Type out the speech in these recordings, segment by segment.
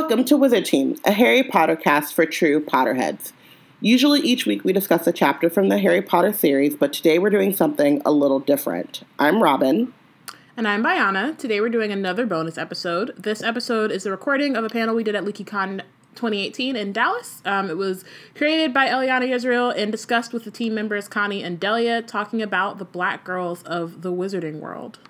Welcome to Wizard Team, a Harry Potter cast for true Potterheads. Usually each week we discuss a chapter from the Harry Potter series, but today we're doing something a little different. I'm Robin. And I'm Bayana. Today we're doing another bonus episode. This episode is the recording of a panel we did at LeakyCon 2018 in Dallas. Um, it was created by Eliana Israel and discussed with the team members Connie and Delia, talking about the black girls of the wizarding world.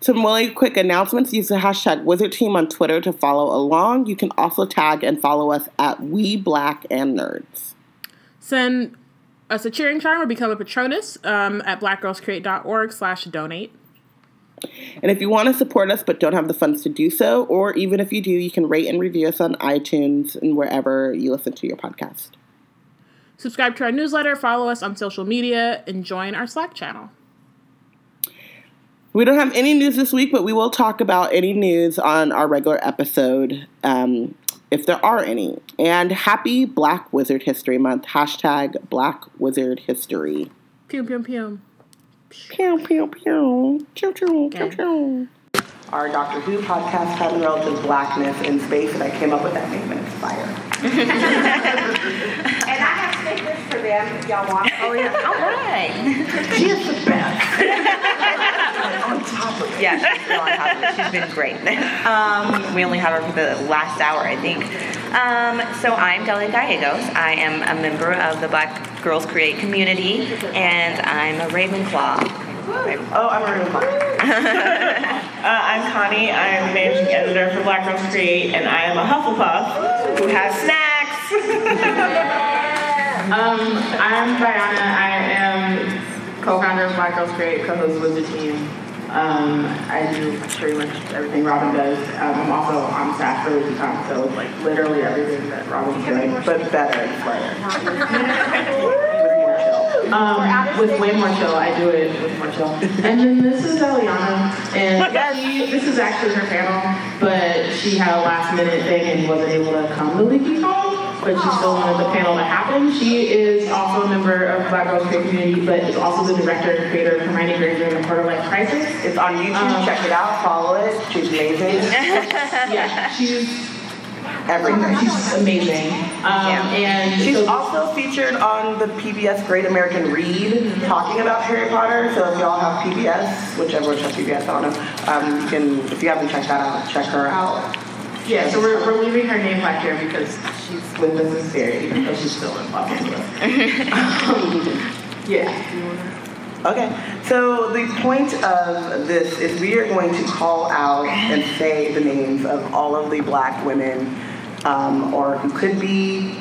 Some really quick announcements. Use the hashtag Wizard Team on Twitter to follow along. You can also tag and follow us at We Black and Nerds. Send us a cheering charm or become a patronus um, at blackgirlscreate.org slash donate. And if you want to support us but don't have the funds to do so, or even if you do, you can rate and review us on iTunes and wherever you listen to your podcast. Subscribe to our newsletter, follow us on social media, and join our Slack channel. We don't have any news this week, but we will talk about any news on our regular episode, um, if there are any. And happy Black Wizard History Month. Hashtag Black Wizard History. Pew, pew, pew. Pew, pew, pew. Pew, pew, pew, pew. Our Doctor Who podcast had relative blackness in space, and I came up with that name, and it's fire. And I have stickers for them if y'all want. Oh, yeah. All right. She is the best. on top of it. Yeah, she's been on top of it. She's been great. Um, we only have her for the last hour, I think. Um, so I'm Delia Gallegos. I am a member of the Black Girls Create community, and I'm a Ravenclaw. Oh, I'm a Ravenclaw. Uh, I'm Connie. I'm the managing editor for Black Girls Create, and I am a Hufflepuff who has snacks. Um, I'm Diana. I am co-founder of Black Girls Create, co-host with the team. Um, I do pretty much everything Robin does. Um, I'm also on staff for LeakyCon, so like literally everything that Robin's doing. But better and fire. Um, with way more chill. I do it with more chill. And then this is Eliana, and she, this is actually her panel, but she had a last minute thing and wasn't able to come to LeakyCon, but she still wanted the panel to happen. She is also a member of Black Girls Create Community, but is also the director and creator of Hermione Granger and the Quarter Life Crisis. It's on YouTube. Um, Check it out. Follow it. She's amazing. Yeah, she's Everything. she's amazing. Um, and She's so- also featured on the PBS Great American Read talking about Harry Potter. So if y'all have PBS, whichever which has PBS, I don't know. Um, you can, if you haven't checked that out, check her out. Yeah, so we're, we're leaving her name back here because she's with us in Syria, even though she's still in Angeles. Um, yeah. Okay, so the point of this is we are going to call out and say the names of all of the black women, um, or who could be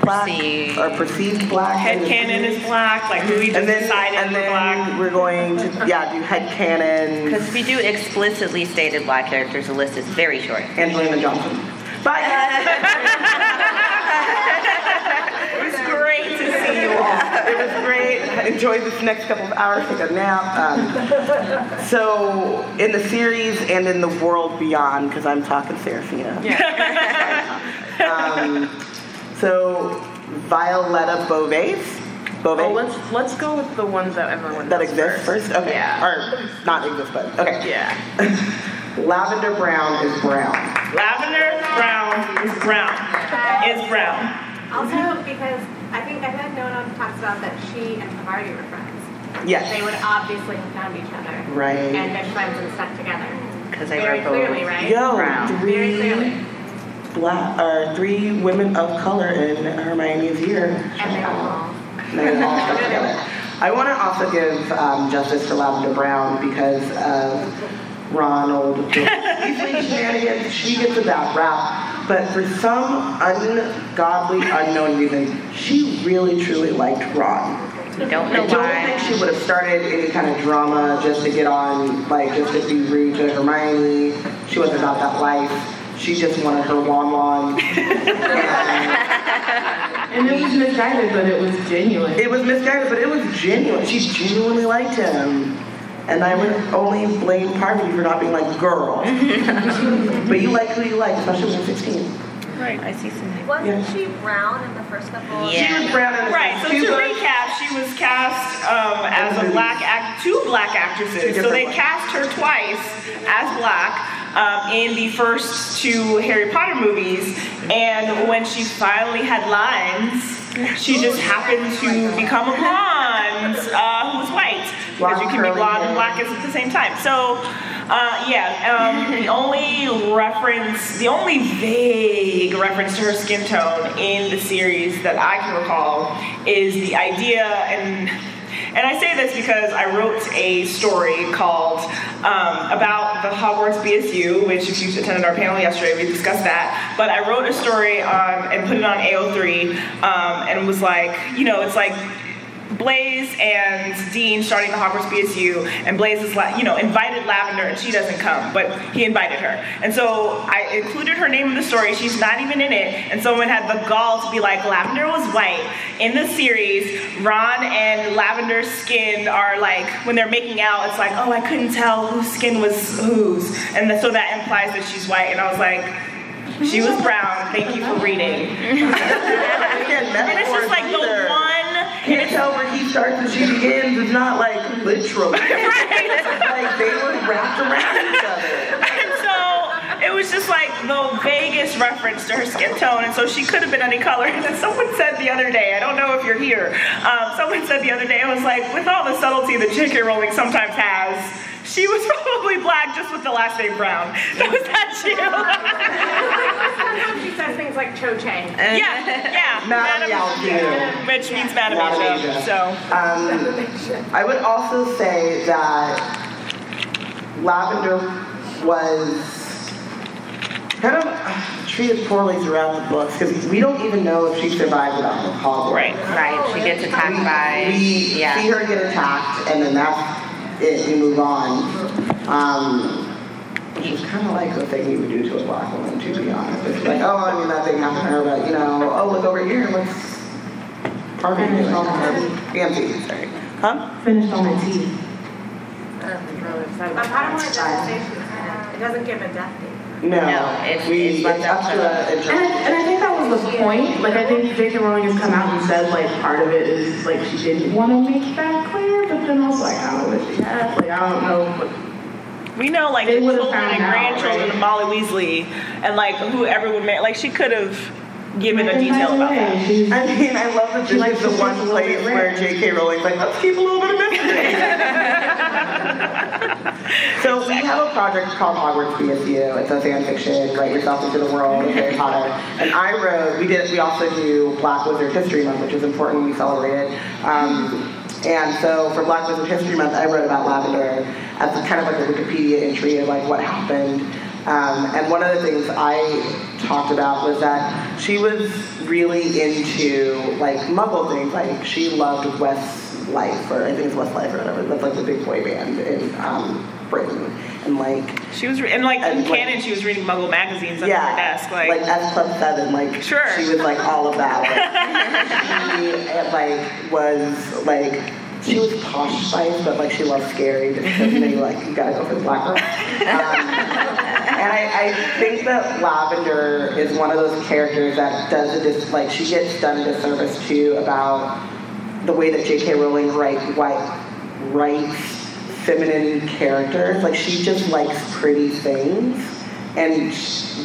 black Perceived. or perceived black. Head canon is black, like who we just and then, decided and then black. we're going to yeah do head canon. Because if we do explicitly stated black characters, the list is very short. Angelina Johnson. Bye. It was great to see you all. it was great. I enjoyed this next couple of hours. Take a nap. Um, so, in the series and in the world beyond, because I'm talking Seraphina. um, so, Violetta Beauvais. Bove. Oh, let's let's go with the ones that everyone that knows exists first? Okay. Yeah. Or not exist, but okay. Yeah. Lavender Brown is brown. Lavender brown is brown. Is brown. Also, because I think I think no one talks about that she and Parvati were friends. Yes. They would obviously have found each other. Right. And been friends and stuck together. Because they Very were both. clearly, right? Yo, Brown. Very three clearly. black or three women of color in Hermione's year. And they all. They all stuck together. I want to also give um, justice to Lavender Brown because of Ronald shenanigans. She gets a bad rap, but for some ungodly, unknown reason, she really truly liked Ron. We don't know I don't why. think she would have started any kind of drama just to get on, like just to be rude to Hermione. She wasn't about that life. She just wanted her Won-Won. And it was misguided, but it was genuine. It was misguided, but it was genuine. She genuinely liked him. And I would only blame Parvati for not being like, girl. but you like who you like, especially when you're 16. Right. I see some. Wasn't Yeah. she brown in the first couple? Yeah. She was brown in the Right, so to she recap, she was cast um, as a black act, two black actresses. Two So they different cast her twice as black. Um, in the first two Harry Potter movies, and when she finally had lines, she just happened to become a blonde uh, who was white because you can be blonde and black at the same time. So, uh, yeah, um, the only reference, the only vague reference to her skin tone in the series that I can recall is the idea and. And I say this because I wrote a story called um, about the Hogwarts BSU, which if you attended our panel yesterday, we discussed that. But I wrote a story on and put it on AO3 um, and was like, you know, it's like Blaise and Dean starting the Hogwarts BSU, and Blaise is like, you know, invited Lavender, and she doesn't come, but he invited her. And so I included her name in the story. She's not even in it, and someone had the gall to be like, Lavender was white. In the series, Ron and Lavender's skin are like, when they're making out, it's like, oh, I couldn't tell whose skin was whose, and so that implies that she's white. And I was like. She was brown. Thank you for reading. and it's just like the one can't tell where he starts and she begins. It's not like literally. like they were wrapped around each other. And so it was just like the vaguest reference to her skin tone, and so she could have been any color. And someone said the other day, I don't know if you're here, um, someone said the other day, I was like, with all the subtlety that J.K. Rowling sometimes has, she was probably black just with the last name Brown. That was that you. Sometimes she says things like Cho Chang. yeah, yeah. Madam Yao Which means Madam, Madam Asia. Asia. So, Um, I would also say that Lavender was kind of treated poorly throughout the books because we don't even know if she survived without the Hogwarts. Right, right. She gets attacked by. We see her get attacked, and then that's it. We move on. Um, which is kind of like the thing you would do to a black woman, to be honest. It's like, oh, I mean, that thing happened to her, but you know, oh, look over here, what's Harvey doing? Auntie, sorry. Huh? Finished on my tea. But I don't want to devastation. It doesn't give a death date. No, No, it's- we, it's left it's up up to to- And I, and I think that was the point. Like, I think J.K. Rowling has come out and said, like, part of it is, like, she didn't want to make that clear, but then also, like, I don't know what she had. Like, I don't know. But we know like They the would've children and grandchildren right? of Molly Weasley and like whoever would marry. Like she could have given a detail about that. I mean, I love that She this likes is the to one keep place where. J.K. Rowling's like, let's keep a little bit of mystery. so we have a project called Hogwarts BSU. It's a fan fiction, write yourself into the world of Harry Potter. And I wrote, we did, we also do Black Wizard History Month, which is important. We celebrate it. Um, and so for Black Wizard History Month, I wrote about Lavender as kind of like a Wikipedia entry of like what happened. Um, and one of the things I talked about was that she was really into like Muggle things. Like she loved Westlife, or I think it's Westlife or whatever. That's like the big boy band in um, Britain. And like She was, re- and like in And, like- canon, she was reading Muggle magazines under yeah, her desk. Like, like S Club Seven, like Sure. she was like all of that. Like, she like was like she was posh spice, but like she loved scary because you know you like you gotta go for the black girl. Um, and I, I think that Lavender is one of those characters that does a dis- like she gets done a disservice to about the way that J.K. Rowling write, write, writes feminine characters. Like she just likes pretty things. And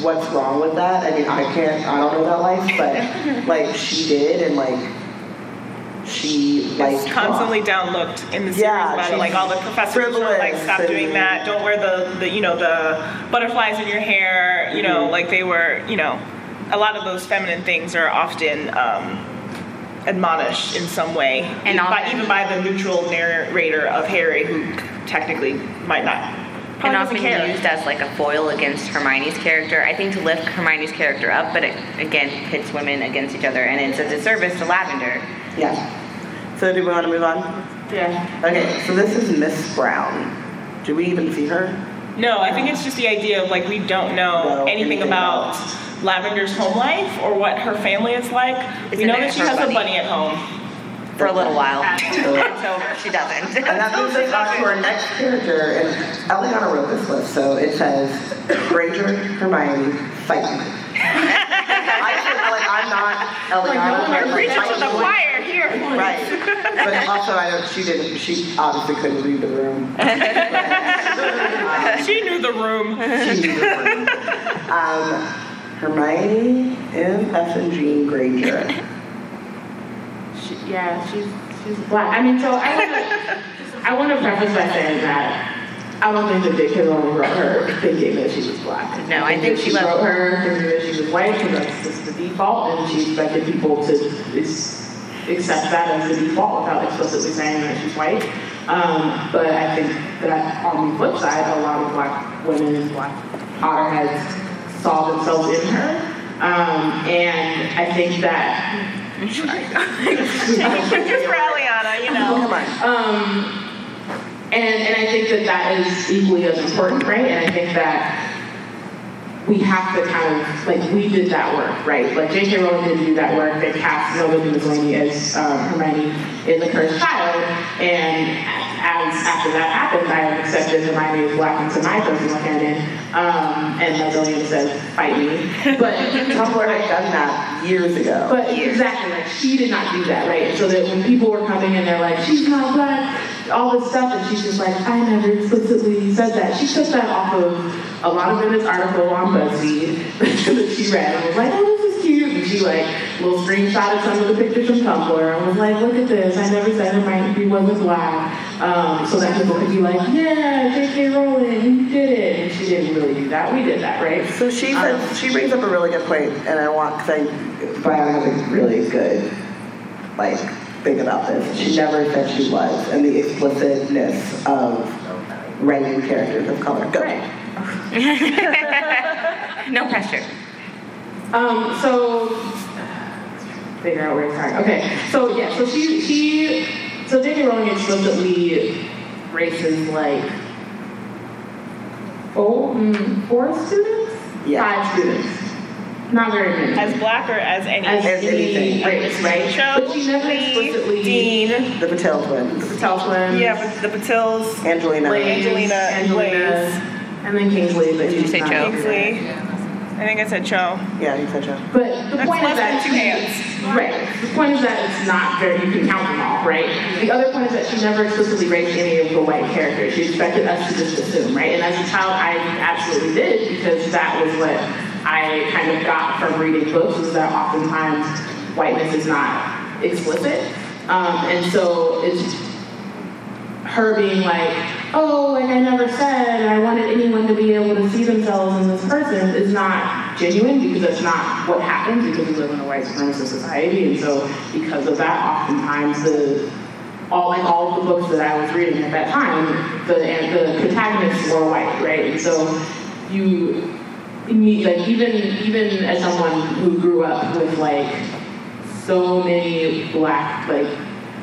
what's wrong with that? I mean, I can't, I don't know that life, but like she did, and like she liked it's constantly downlooked in the series Yeah, about it. Like all the professors were like, stop doing that. Don't wear the, the, you know, the butterflies in your hair. You know, Mhm. like they were, you know, a lot of those feminine things are often um, admonished in some way, And even, by, even by the neutral narrator of Harry, who technically might not. and often care. used as like a foil against Hermione's character. I think to lift Hermione's character up, but it again pits women against each other, and it's a disservice to Lavender. Yeah. So do we want to move on? yeah. Okay, so this is Miss Brown. Do we even see her? No, I think it's just the idea of like we don't know No, anything anything about Lavender's home life or what her family is like. we Isn't know that she has bunny? a bunny at home. For a little while, So- until she doesn't. And that moves us on to our next character, and Eliana wrote this list, so it says Granger, Hermione, fight me. I feel like I'm not Eliana, but like, Preaching to the fight me. choir here. Right. But also, I don't, she didn't, she obviously couldn't read the room. She knew the room. She knew the Um, Hermione and F and Jean Granger. She, yeah, she's she's black. I mean, so I want to I want to preface by saying that I don't think that J.K. Rowling wrote her thinking that she was black. No, I think that she wrote her thinking that she was white because that's just the default, and she expected people to is, accept that as the default without explicitly saying that she's white. Um, but I think that on the flip side, a lot of black women and black Potterheads saw themselves in her. Um, and I think that Just for Eliana, you know. Come on. um, and, and I think that that is equally as important, right? And I think that we have to kind of, like, we did that work, right? Like, J.K. Rowling did do that work. They cast Noma Dumezweni as um, Hermione in The Cursed Child. And as after that happened, I accepted Hermione as black into my personal canon. Um, and Mazonian says, fight me. But Tumblr had done that years ago. but exactly, like she did not do that, right? So that when people were coming and they're like, she's not black, all this stuff, and she's just like, I never explicitly said that. She took that off of a lot of women's article on BuzzFeed that she read and was like, oh, this is cute. And she like little screenshotted some of the pictures from Tumblr and was like, look at this, I never said Hermione wasn't black. Um, so that people could be like, yeah, J.K. Rowling, you did it. And she didn't really do that. We did that, right? So she said, she brings up a really good point, and I want because I Brianna has a really good like think about this. She never said she was, and the explicitness of writing characters of color. Go. Right. no pressure. Um, so figure out where it's going. Okay, so yeah, so she she so J.K. Rowling explicitly races like four mm, four students, Yeah. five students, not very many. As black or as any? As As anything. race, right? Cho, But she never explicitly Dean. The Patel twins. The Patel twins. Yeah, but the Patils. Angelina. Blaise, Angelina, Angelina, and then Kingsley. But Did you he's say not Cho? here. Kingsley. I think I said Cho. Yeah, you said so. But the That's point less is that than two she- hands. Right. The point is that it's not very, you can count them all, right? The other point is that she never explicitly raised any of the white characters. She expected us to just assume, right? And as a child, I absolutely did because that was what I kind of got from reading books is that oftentimes whiteness is not explicit. Um, and so it's her being like, oh, like I never said, I wanted anyone to be able to see themselves in this person is not genuine because that's not what happens because we live in a white supremacist society. And so because of that, oftentimes the all like all the books that I was reading at that time, the and the protagonists were white, right? And so you meet like even even as someone who grew up with like so many black like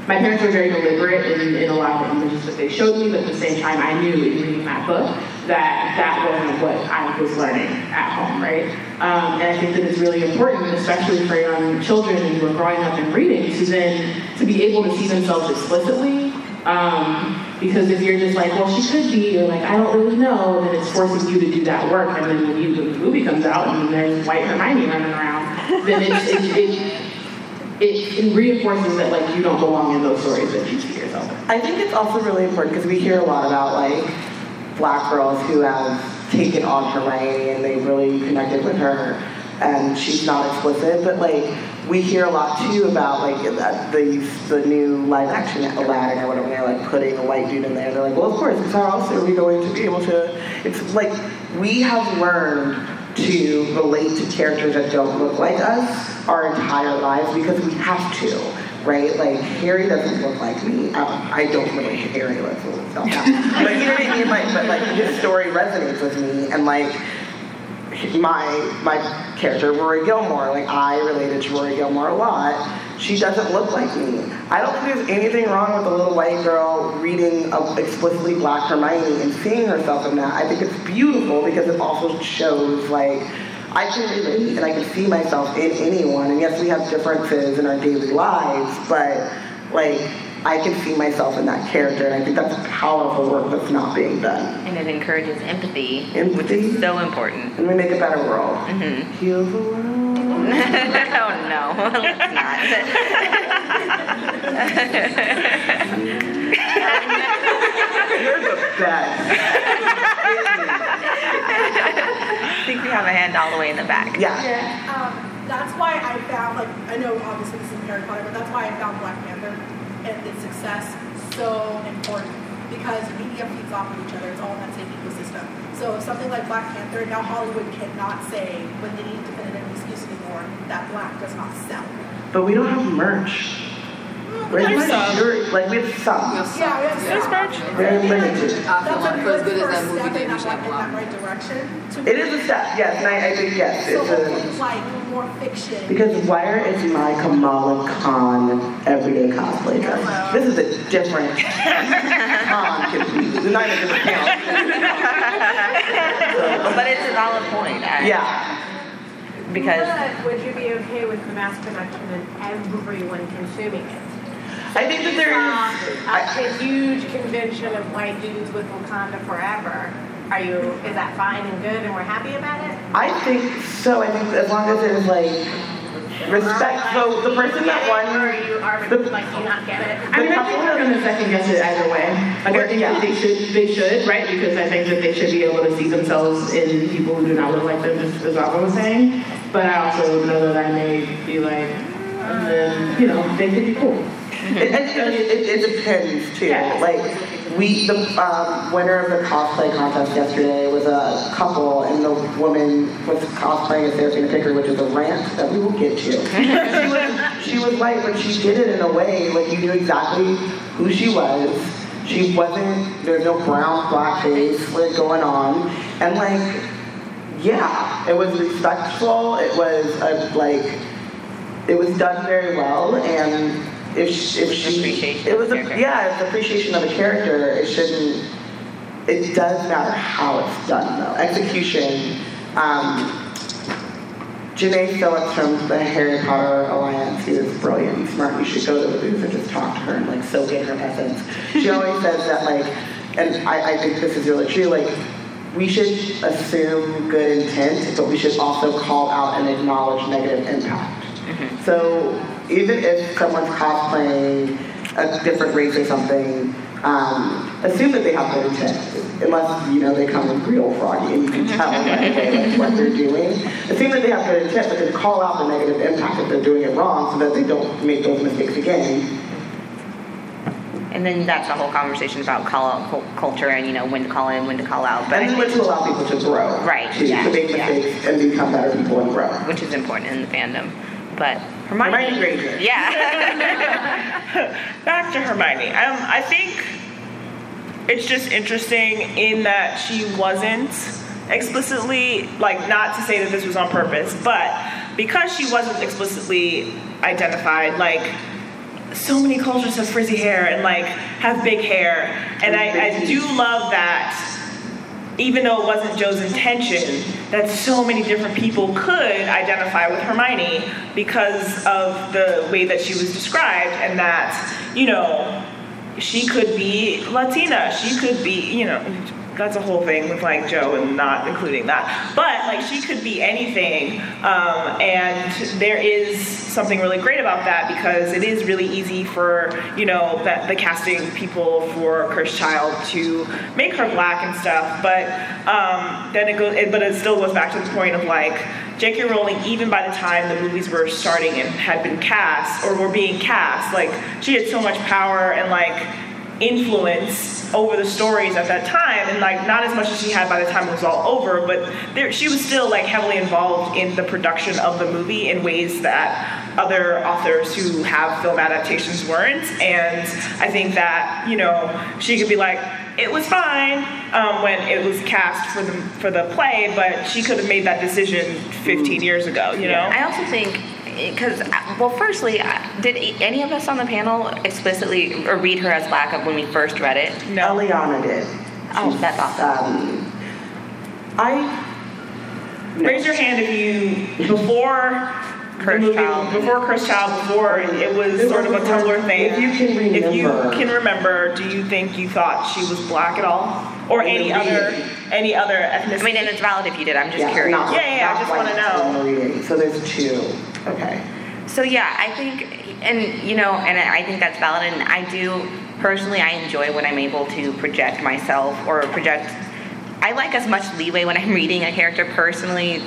my parents were very deliberate in, in a lot of the images that they showed me, but at the same time I knew in reading that book that that wasn't what I was learning at home, right? Um, and I think that it's really important, especially for young children who are growing up and reading, to then to be able to see themselves explicitly. Um, because if you're just like, well, she could be, or like, I don't really know, then it's forcing you to do that work. And then when, you, when the movie comes out and there's white Hermione running around, then it's, it, it, it, it reinforces that like you don't belong in those stories that you see yourself. in. I think it's also really important because we hear a lot about like black girls who have taken on Hermione and they really connected with her and she's not explicit, but like we hear a lot too about like the the new live action Aladdin or whatever. They're like putting a white dude in there. They're like, well, of course, because how else are we going to be able to? It's like we have learned to relate to characters that don't look like us our entire lives because we have to, right? Like Harry doesn't look like me. Um, I don't really Harry looks a little self but you know what I mean? Like, but like his story resonates with me, and like my my character Rory Gilmore, like I related to Rory Gilmore a lot. She doesn't look like me. I don't think there's anything wrong with a little white girl reading a explicitly black Hermione and seeing herself in that. I think it's beautiful because it also shows like I can relate and I can see myself in anyone. And yes, we have differences in our daily lives, but like I can see myself in that character, and I think that's powerful work that's not being done. And it encourages empathy, which Empathy. is so important. And we make a better world. Mhm. Heal the world. oh no, let's not. You're the best. I think we have have a hand all the way in the back. Yeah. Um, that's why I found, like, I know obviously this is Harry Potter, but that's why I found Black Panther and its success so important because media feeds off of each other. It's all in that same ecosystem. So something like Black Panther, now Hollywood cannot say when they need to put definitive excuse anymore that black does not sell. But we don't have merch. Where's There's my some. shirt? Like we have some. Yeah, we have There's some. merch. Very limited. That's a For as good good as that movie did, we should like, in that right direction. It is a step, yes, and I, I think yes, So it's a like more fiction. because Wire is my Kamala Khan everyday cosplay dress. This is a different Khan completely. Not even a different panel. But it's a valid point. I- Yeah. Because But would you be okay with the mass production and everyone consuming it? I think that there is. Saw I- uh, a huge convention of white dudes with Wakanda forever. Are you? Is that fine and good, and we're happy about it? I think so. I think as long as there's like respect. So the person that Or won. are you arbitrary? Like, do you not get it? I mean, I think they're gonna second guess it either way. Like, I think that they should, they should, right? Because I think that they should be able to see themselves in people who do not look like them, just as Alva was saying. But I also know that I may be like, and then, you know, they could be cool. It, it, it, it depends too. Yeah. Like we, the um, winner of the cosplay contest yesterday was a couple, and the woman was cosplaying as Seraphina Picquery, which is a rant that we will get to. she was, she was like, but she did it in a way like you knew exactly who she was. She wasn't. There's no brown black face like going on, and like, yeah, it was respectful. It was a, like it was done very well and if, sh- if she Appreciation it was a, yeah it's appreciation of a character it shouldn't it does matter how it's done though execution um, Janae Phillips from the Harry Potter Alliance, who is brilliant and smart. You should go to the booth and just talk to her and like soak in her essence. She always says that like, and I, I think this is really true, like we should assume good intent, but we should also call out and acknowledge negative impact. So even if someone's cosplaying a different race or something, um, assume that they have good intent, unless you know they come real froggy and you can tell right away like, what they're doing. Assume that they have good intent, but then call out the negative impact if they're doing it wrong, so that they don't make those mistakes again. and then that's the whole conversation about call out culture and you know when to call in, when to call out. But I then to allow people to grow, Right, To, yeah, to make yeah. and become better people and grow. which is important in the fandom. But Hermione, Hermione Granger. yeah, Back to Hermione. Um, I think it's just interesting in that she wasn't explicitly, like, not to say that this was on purpose, but because she wasn't explicitly identified, like, so many cultures have frizzy hair and like have big hair, and I, I do love that. Even though it wasn't Joe's intention, that so many different people could identify with Hermione because of the way that she was described, and that, you know, she could be Latina, she could be, you know, that's a whole thing with like Joe and not including that. But like she could be anything, um, and there is something really great about that because it is really easy for you know that the casting people for Cursed Child to make her black and stuff. But um, then it goes, it, but it still goes back to the point of like J.K. Rowling, even by the time the movies were starting and had been cast or were being cast, like she had so much power and like influence over the stories at that time and like not as much as she had by the time it was all over but there she was still like heavily involved in the production of the movie in ways that other authors who have film adaptations weren't and i think that you know she could be like it was fine um, when it was cast for the for the play but she could have made that decision 15 years ago you know? I also think because well, firstly, uh, did any of us on the panel explicitly or read her as black when we first read it? no Eliana did. Oh, that's awesome. Um, I. no. Raise your hand if you before Cursed movie, Child. before Cursed Child, before it was It sort of a was- Tumblr thing. if you can if you remember. can remember, do you think you thought she was black at all, or any the other reading. any other ethnicity? I mean, and it's valid if you did. I'm just Yeah, curious. not- Yeah, yeah, I just wanna know. in the reading. So there's two. Okay. So yeah, I think, and you know, and I think that's valid. And I do personally, I enjoy when I'm able to project myself or project I like as much leeway when I'm reading a character personally.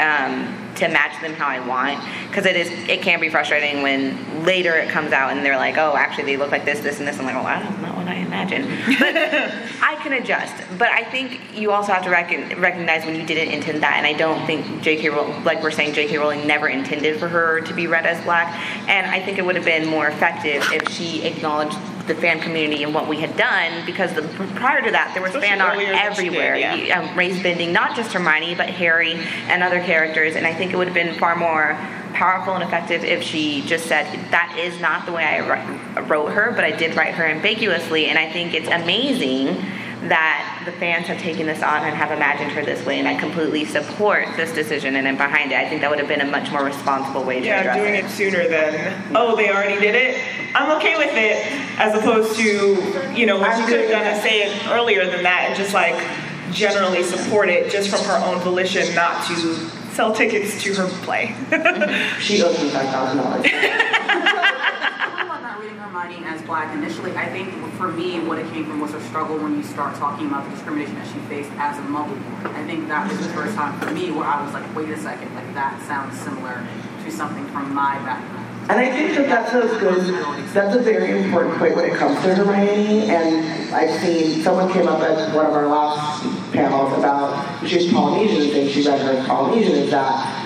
Um, to match them how I want because it is it can be frustrating when later it comes out and they're like oh actually they look like this this and this I'm like oh that's not what I imagined but I can adjust but I think you also have to rec- recognize when you didn't intend that and I don't think J.K. Rowling like we're saying J.K. Rowling never intended for her to be read as black and I think it would have been more effective if she acknowledged the fan community and what we had done because the, prior to that there was Especially fan art earlier than did, everywhere yeah. um, bending not just hermione but harry and other characters and i think it would have been far more powerful and effective if she just said that is not the way i wrote her but i did write her ambiguously and i think it's amazing that the fans have taken this on and have imagined her this way and i completely support this decision and i'm behind it i think that would have been a much more responsible way to Yeah, address doing it it sooner than, oh, they already did it. I'm okay with it, as opposed to, you know, what she could have done is say it earlier than that and just like generally support it just from her own volition, not to sell tickets to her play. She owes me five thousand dollars. as black initially, I think for me, what it came from was her struggle when you start talking about the discrimination that she faced as a born. I think that was the first time for me where I was like, wait a second, like that sounds similar to something from my background. And I think that that's a good, that's a very important point when it comes to Hermione. And I've seen, someone came up at one of our last panels about, she's Polynesian and she read her Polynesian, is that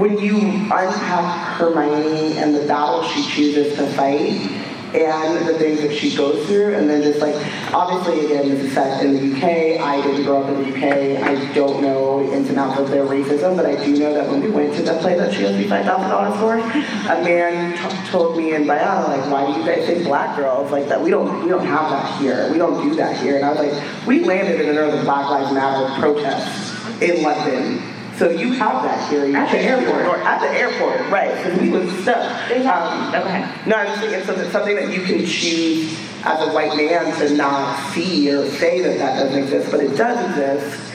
when you unpack Hermione and the battle she chooses to fight, and the things that she goes through, and then just like, obviously, again, this is set in the UK. I didn't grow up in the UK. I don't know ins and outs of their racism, but I do know that when we went to the play that she owes five thousand dollars for, a man t- told me in Bayana, like, why do you guys think black girls like that? We don't, we don't have that here. We don't do that here. And I was like, we landed in another Black Lives Matter protest in London. So you have that here. At the airport. At the airport, right. Because we was stuck. Um, okay no, I'm so it's something that you can choose as a white man to not see or say that that doesn't exist, but it does exist.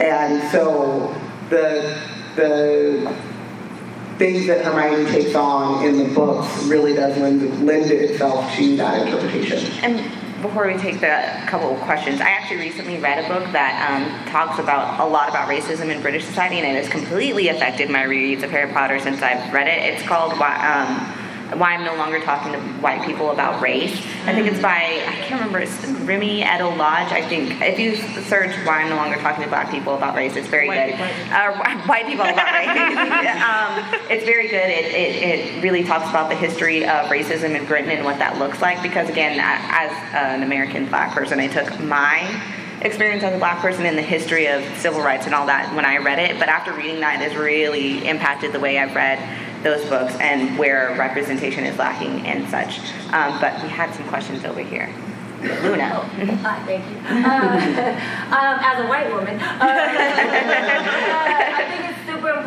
And so the the things that Hermione takes on in the books really does lend, lend itself to that interpretation. And before we take the couple of questions, I actually recently read a book that um, talks about a lot about racism in British society, and it has completely affected my reads of Harry Potter since I've read it. It's called um, Why I'm No Longer Talking to White People About Race. I think it's by I can't remember. It's Reni Eddo-Lodge. I think if you search Why I'm No Longer Talking to Black People About Race, it's very White good. people. Uh, white people about race. um, it's very good. It, it, it really talks about the history of racism in Britain and what that looks like. Because again, as an American black person, I took my experience as a black person in the history of civil rights and all that when I read it. But after reading that, it has really impacted the way I've read those books and where representation is lacking and such. Um, but we had some questions over here. Luna. Hi, thank you. Uh, um, as a white woman, uh, I think it's super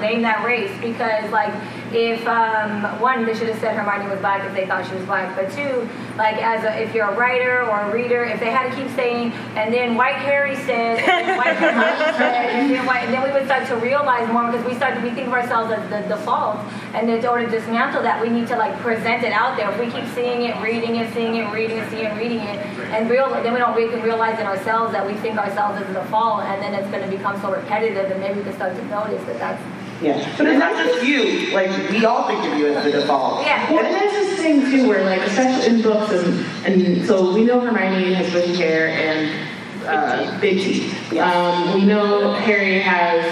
name that race because like if um, one they should have said Hermione was black if they thought she was black, but two like as a, if you're a writer or a reader if they had to keep saying and then white Harry said and then white Hermione said and then white and then we would start to realize more because we start to we think of ourselves as the default and in order to dismantle that we need to like present it out there. If we keep seeing it, reading it, seeing it, reading it, seeing it, reading it, and real then we don't we can realize in ourselves that we think ourselves as the default and then it's going to become so repetitive and maybe we can start to notice that that's Yeah. But it's not just you. Like we all think of you as the default. yeah. Well, and there's this thing too where, like, especially in books, and, and so we know Hermione has bushy hair and uh, big teeth. Um, we know Harry has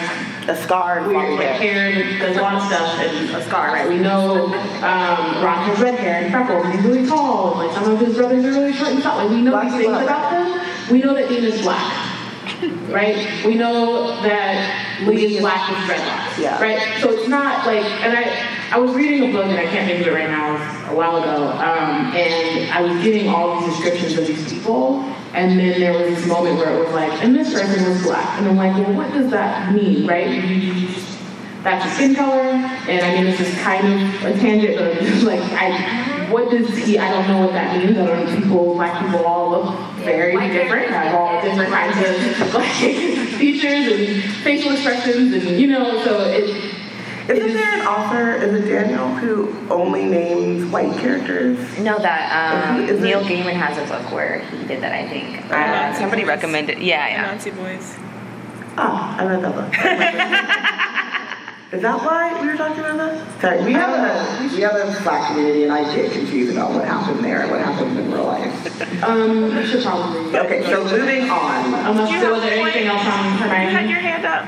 A scar and weird like hair. and does a lot of stuff and a scar, right? We know um, Ron has red hair and freckles and he's really tall like some of his brothers are really short and tall. Like we know Black these things about them. We know that Dean is black. Right? We know that Lee is black with dreadlocks. Yeah. Right? So it's not like, and I, I was reading a book and I can't think of it right now, a while ago, um, and I was getting all these descriptions of these people, and then there was this moment where it was like, and this person was black, and I'm like, well, what does that mean, right? That's your skin color, and I mean, this is kind of a tangent, but like, I, what does he, I don't know what that means, I don't know, people, black people all look very white different, have all different kinds of like features and facial expressions, and you know, so it, Isn't there an author, is it Daniel, who only names white characters? No, that um, Is it- Neil Gaiman has a book where he did that. I think uh, Anansi somebody Boys. recommended. Yeah, yeah. Nancy Boys. Oh, I read that book. Is that why we were talking about that? Sorry, we have a uh, we have a black community, and I get confused about what happened there and what happens in real life. Um, we should probably. Okay, so moving on. Unless You there have was there a anything else point? on You had Hermione. your hand up.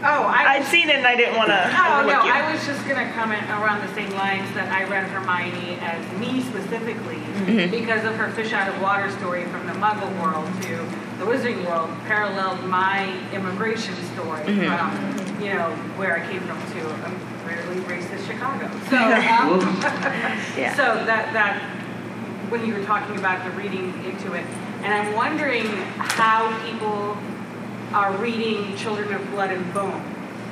Oh, I. I'd seen it and I didn't want to Oh, no, you. I was just gonna comment around the same lines that I read Hermione as me specifically mm-hmm. because of her fish out of water story from the Muggle world to the Wizarding world paralleled my immigration story mm-hmm. from, you know, where I came from to a rarely racist Chicago. So, um, Yeah. so that, that, when you were talking about the reading into it, and I'm wondering how people are reading Children of Blood and Bone.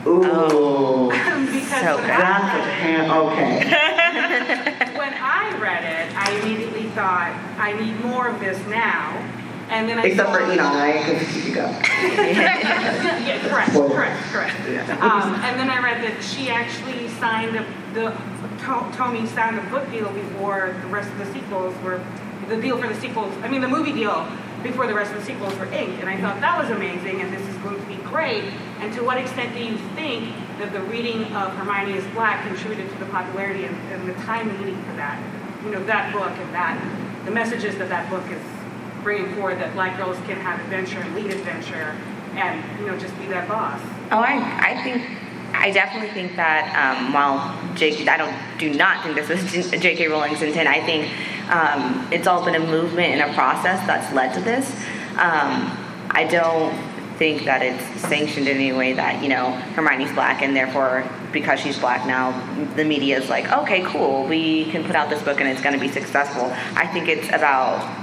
Ooh, because So when good. I that's a read pan. Okay. when I read it, I immediately thought I need more of this now, and then I Except for Inan, I because you go. yeah, correct, Spoiler. correct, correct. Um, and then I read that she actually signed a, the to, Tomi signed a book deal before the rest of the sequels were the deal for the sequels. I mean, the movie deal before the rest of the sequels were inked, and I thought that was amazing, and this is going to be great. And to what extent do you think that the reading of Hermione is Black contributed to the popularity and, and the time needing for that? You know, that book and that the messages that that book is bringing forward that Black girls can have adventure and lead adventure, and you know, just be that boss. Oh, I, I think, I definitely think that um, while I don't, do not think this is J.K. Rowling's intent. I think um, it's all been a movement and a process that's led to this. Um, I don't think that it's sanctioned in any way that you know Hermione's black and therefore because she's black now the media is like okay cool we can put out this book and it's going to be successful. I think it's about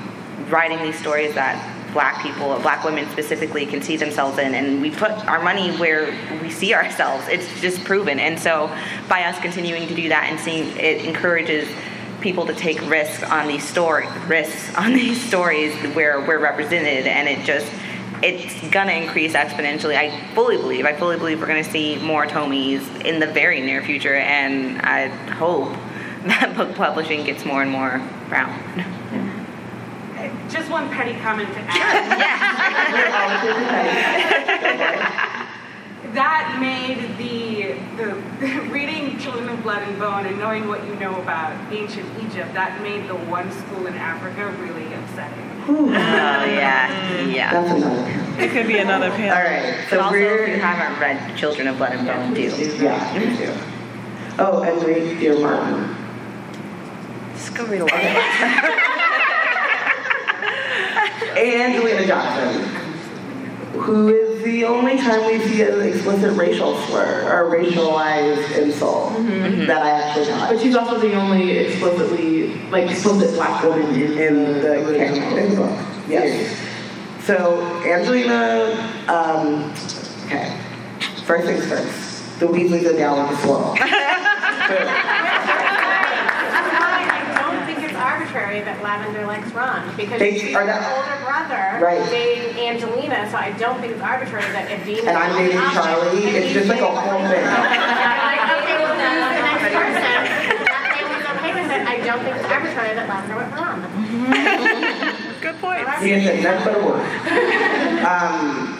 writing these stories that black people, black women specifically, can see themselves in, and we put our money where we see ourselves. It's just proven, and so by us continuing to do that and seeing it encourages people to take risks on these story risks on these stories where we're represented, and it just it's gonna increase exponentially. I fully believe. I fully believe we're gonna see more Tomis in the very near future, and I hope that book publishing gets more and more round. Just one petty comment to add. that made the the reading Children of Blood and Bone and knowing what you know about ancient Egypt, that made the one school in Africa really upsetting. Oh yeah, yeah. That's another panel. It could be another panel. All right, so also, we're you haven't read Children of Blood and Bone, do. yeah, me too. Oh, and wait, dear Martin. Just go read a lot of it. Angelina Johnson, who is the only time we see an explicit racial slur or racialized insult that I actually got. But she's also the only explicitly, like, explicit black woman in, in the the canon book. Yes. So Angelina, um, okay. First things first. The Weasleys are down with the swirl. That's why I don't think it's arbitrary that Lavender likes Ron because They she's are her older brother Right. dating Angelina, so I don't think it's arbitrary that if Dean And I'm dating Charlie. It's just like a whole thing. like, okay, well, who's the next person? That family's okay with it. I don't think it's arbitrary that Lavender went for Ron. Good point. He said nothing but word. Um,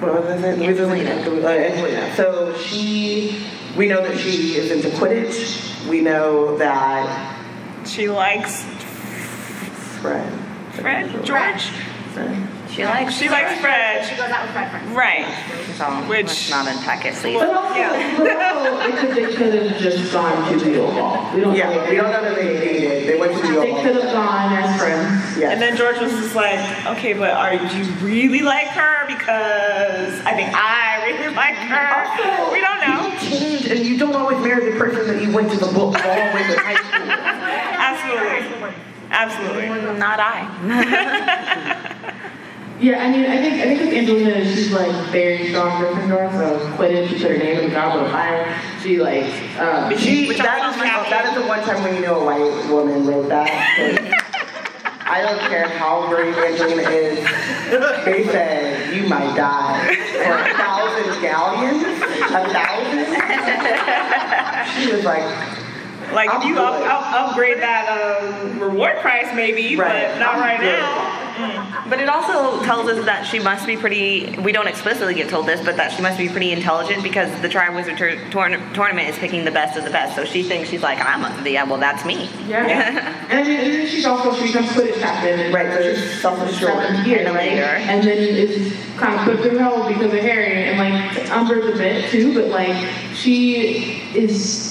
what was I saying? Angelina. Uh, Angelina. So she, we know that she is into Quidditch. We know that She likes Fred. Fred, George. Fred. She likes. She likes Fred. She goes out with Fred first. Right. So Which- let's not unpack it, please. But also, Yeah. but also they could, they could have just gone to the Yule Ball. We don't Yeah, know. we don't know that they dated. They went to the They could have gone as friends. Yes. And then George was just like, okay, but are you really like her? Because I think I really like her. Also, we don't know. change, and you don't always marry the person that you went to the book all with in high school. Absolutely. Absolutely. Not I. Yeah, I mean, I think I think with Angelina, she's like very strong Gryffindor. So Quidditch, she put her name in the Goblet of Fire. She like, um, She, Which that, I'm is, so happy. that is the one time when you know a white woman wrote that. I don't care how great Angelina is. They said you might die for a thousand galleons. a thousand. she was like, Like I'm if you good. up, up, upgrade that um, reward price, maybe, Right. but not I'm right good. now. But it also tells us that she must be pretty. We don't explicitly get told this, but that she must be pretty intelligent because the Triwizard tour, tourna- tournament is picking the best of the best. So she thinks she's like, I'm a, yeah, well, that's me. Yeah. and and then she's also she becomes Quidditch captain. And Right, so she's self-assured. seventh year, And a right? And then it's kind of put through hell because of Harry, and like Umber's a bit too, but like she is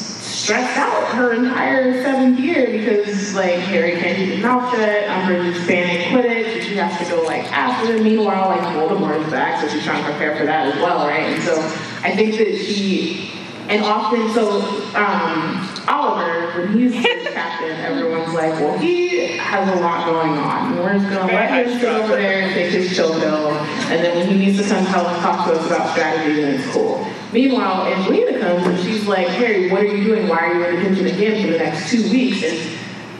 stressed out her entire seventh year because like Harry can't keep his mouth shut, Umber's just banning Quidditch, she has to go like after them. Meanwhile, like Voldemort is back, so she's trying to prepare for that as well, right? And so I think that she and often, so um, Oliver, when he's the captain, everyone's like, well, he has a lot going on. We're just going to let him sit over there and take his chill pill. And then when he needs to come tell, talk to us about strategy, then it's cool. Meanwhile, Angelina comes and she's like, Harry, what are you doing? Why are you in the kitchen again for the next two weeks? And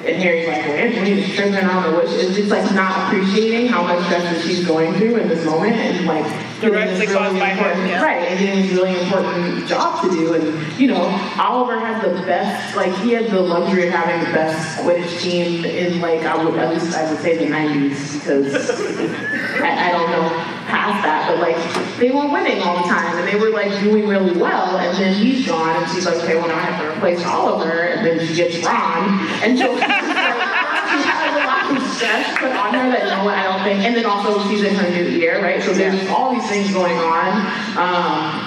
and Harry's like, well, Angelina's tripping, don't know what it's just like not appreciating how much stress that she's going through in this moment and like Directly this caused by him, yeah. Right, and doing this really important job to do. And, you know, Oliver had the best, like, he had the luxury of having the best Quidditch team in, like, I would, at least I would say the 90s, because I, I don't know past that, but, like, they were winning all the time, and they were, like, doing really well, and then he's gone, and she's like, okay, well, now I have to replace Oliver, and then she gets Ron, and so lot put on her that no, I don't think. And then also she's in her new year, right? So there's all these things going on. Um,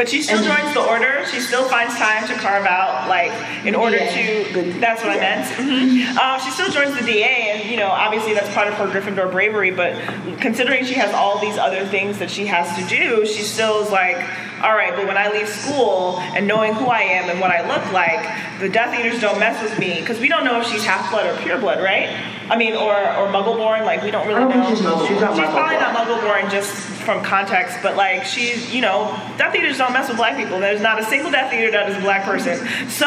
But she still joins the order. She still finds time to carve out, like, in order Yeah. to. That's what I meant. Mhm. Uh, she still joins the DA, and you know, obviously that's part of her Gryffindor bravery. But considering she has all these other things that she has to do, she still is like, all right. But when I leave school and knowing who I am and what I look like, the Death Eaters don't mess with me because we don't know if she's half blood or pure blood, right? I mean, or or Muggle-born. Like we don't really I don't know. think she's. She's not She's probably not Muggle-born just from context, but like she's, you know, Death Eaters don't mess with black people. There's not a single Death Eater that is a black person. So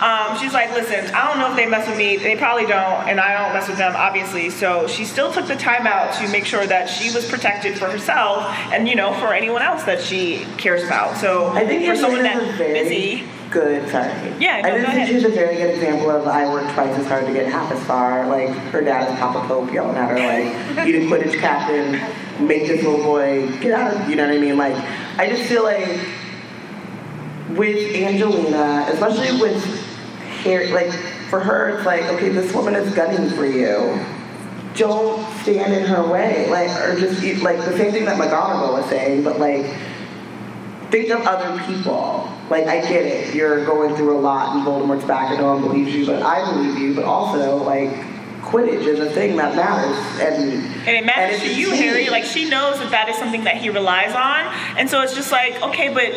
um, she's like, listen, I don't know if they mess with me. They probably don't, and I don't mess with them, obviously. So she still took the time out to make sure that she was protected for herself and, you know, for anyone else that she cares about. So I think for someone Angelina's that busy, good. Sorry. Yeah, no, I go just ahead. think she's a very good example of I worked twice as hard to get half as far. Like her dad is Papa Pope yelling at her like, "You the Quidditch captain, make this little boy get out of." You know what I mean? Like, I just feel like with Angelina, especially with Harry, like for her, it's like, okay, this woman is gunning for you. Don't stand in her way, like, or just like the same thing that McGonagall was saying, but like think of other people. Like, I get it. You're going through a lot and Voldemort's back and no one believes you, but I believe you. But also, like, Quidditch is a thing that matters. And, And it matters and to you. Harry. Like she knows that that is something that he relies on, and so it's just like, okay, but,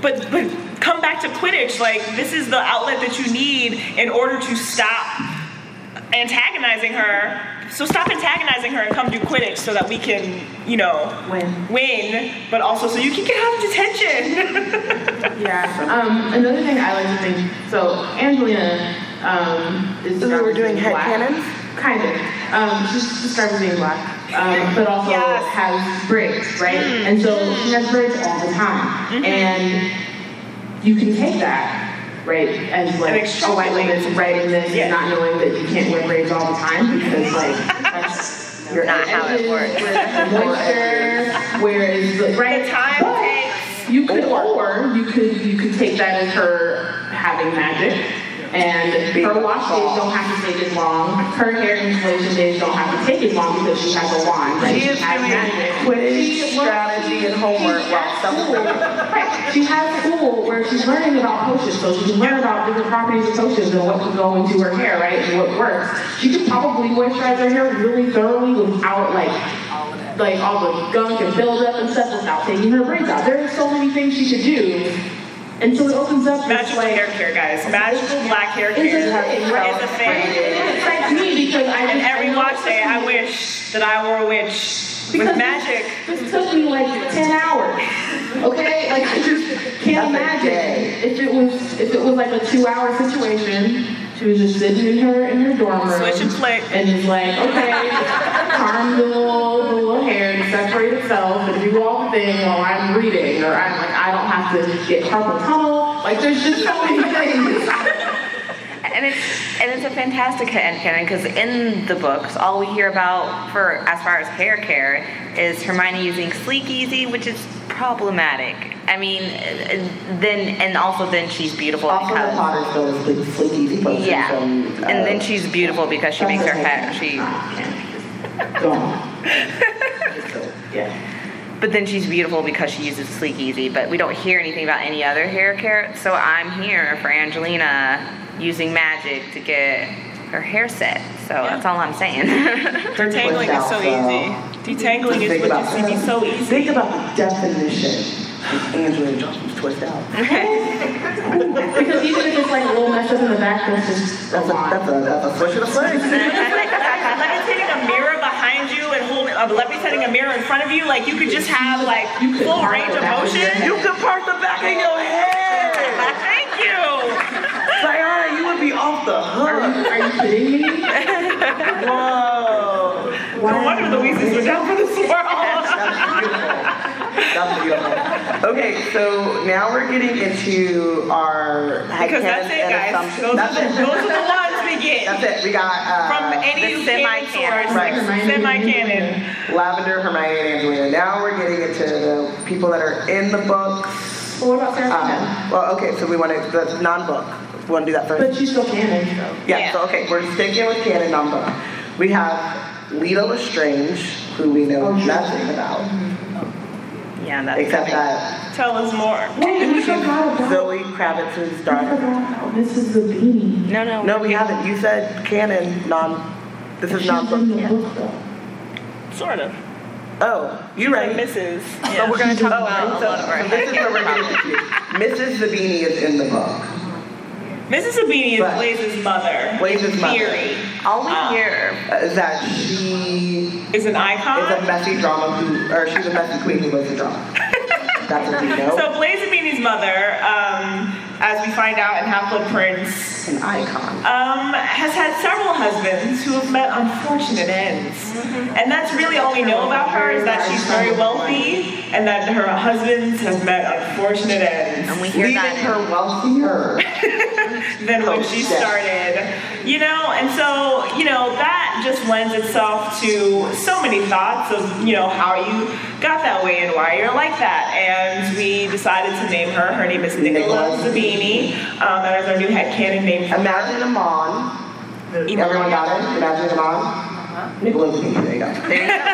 but, but come back to Quidditch. Like this is the outlet that you need in order to stop antagonizing her. So stop antagonizing her and come do Quidditch so that we can, you know, Win. win, but also so you can get out of detention. yeah. Um, another thing I like to think, so Angelina um, is So we were doing black. headcanons? Kind of. Um, she's described as being black, um, but also Yes. has braids, right? And so she has braids all the time. And you can take that, right, as like And a white woman writing this Yeah. and not knowing that you can't wear braids all the time because, like, that's You're Not how it edges, works. where that's the moisture, whereas the right The time but takes. You could, or you could you could take that as her having magic. And her wash days don't have to take as long. Her hair installation days don't have to take as long because she has a wand. She is has doing. Quidditch strategy and homework while at celebrating. school. Right. She has school where she's learning about potions, so she can learn about different properties of potions and what can go into her hair, right, and what works. She could probably moisturize her hair really thoroughly without like like all the gunk and buildup and stuff without taking her braids out. There are so many things she could do. And so it opens up Magical like hair care, guys. Magical black hair care It's is a thing, right? a thing. It excites me because I And every I watch day, I wish that I were a witch with magic. This took me like ten hours. Okay, like I just can't That's imagine if it was if it was like a two-hour situation. She was just sitting in her in her dorm room, Switch and flick. and it's like okay, calm the little, the little hair to separate it yourself and do all the thing while oh, I'm reading, or I'm like, I don't have to get carpal tunnel. Like, there's just so many things. And it's and it's a fantastic head canon because in the books, all we hear about for as far as hair care is Hermione using Sleekeazy, which is problematic. I mean, then and also then she's beautiful Also, the because Potter still is sleek, easy yeah, from, uh, and then she's beautiful because she makes her hair she. Yeah. But then she's beautiful because she uses Sleekeazy, but we don't hear anything about any other hair care. So I'm here for Angelina using magic to get her hair set. So that's all I'm saying. Detangling is so easy. Detangling is what you see me so easy. Think about the definition of Angelina Jolie's twist out. Because even if it's like a little mess up in the back, that's just a That's a, lot. that's a, that's a switch of the flag. levitating a mirror behind you and hold holding, uh, setting a mirror in front of you, like you could just have like full range of motion. You could part the back of your head. Thank you. Sayana, you would be off the hook. Are you kidding me? Whoa. No wonder the Weasleys were down for this world. That's beautiful. That's beautiful. Okay, so now we're getting into our Because that's it, and guys. assumptions. Those, That's are it. the, those are the ones we get. That's it. We got uh, From any semi-canon. Right. like semi-canon. Lavender, Hermione, and Angelina. Now we're getting into the people that are in the books. Well, what about Sarah Um, well, okay, so we want to the non-book. We want to do that first. But she's still canon, so. Yeah, Yeah. so okay, we're sticking with canon non-book. We have Leta Lestrange, who we know Oh, sure. nothing about, yeah, that's except that Tell us more. Wait, we forgot about, Zoe Kravitz's we daughter. This is Mrs. Zabini. no, no, No, we haven't. You said canon non. This is She's in non-book. the book, though. Sort of. Oh, you're right. Mrs. So we're gonna talk Oh, about. a So, lot of our so this is where we're getting confused. Mrs. Zabini is in the book. Mrs. Zabini is. Blaise's mother. Blaise's mother. Theory. all we Um, hear. Uh, Is that she Is an icon. is a messy drama who, or she's a messy queen who loves the drama. That's what we know. So Blaise Zabini's mother, um, as we find out in Half-Blood Prince, An icon. um, has had several husbands who have met unfortunate ends. And that's really all we know about her is that she's very wealthy and that her husbands have met unfortunate ends. And we hear Leaving that. her wealthier. than when she started. You know, and so, you know, that just lends itself to so many thoughts of, you know, how you got that way and why you're like that. And we decided to name her. Her name is Nicola. Zabini. Um, that is our new head headcanon name. Imagine Amon. Everyone got it? Imagine Amon. Nicola Zabini. There you go. There you go,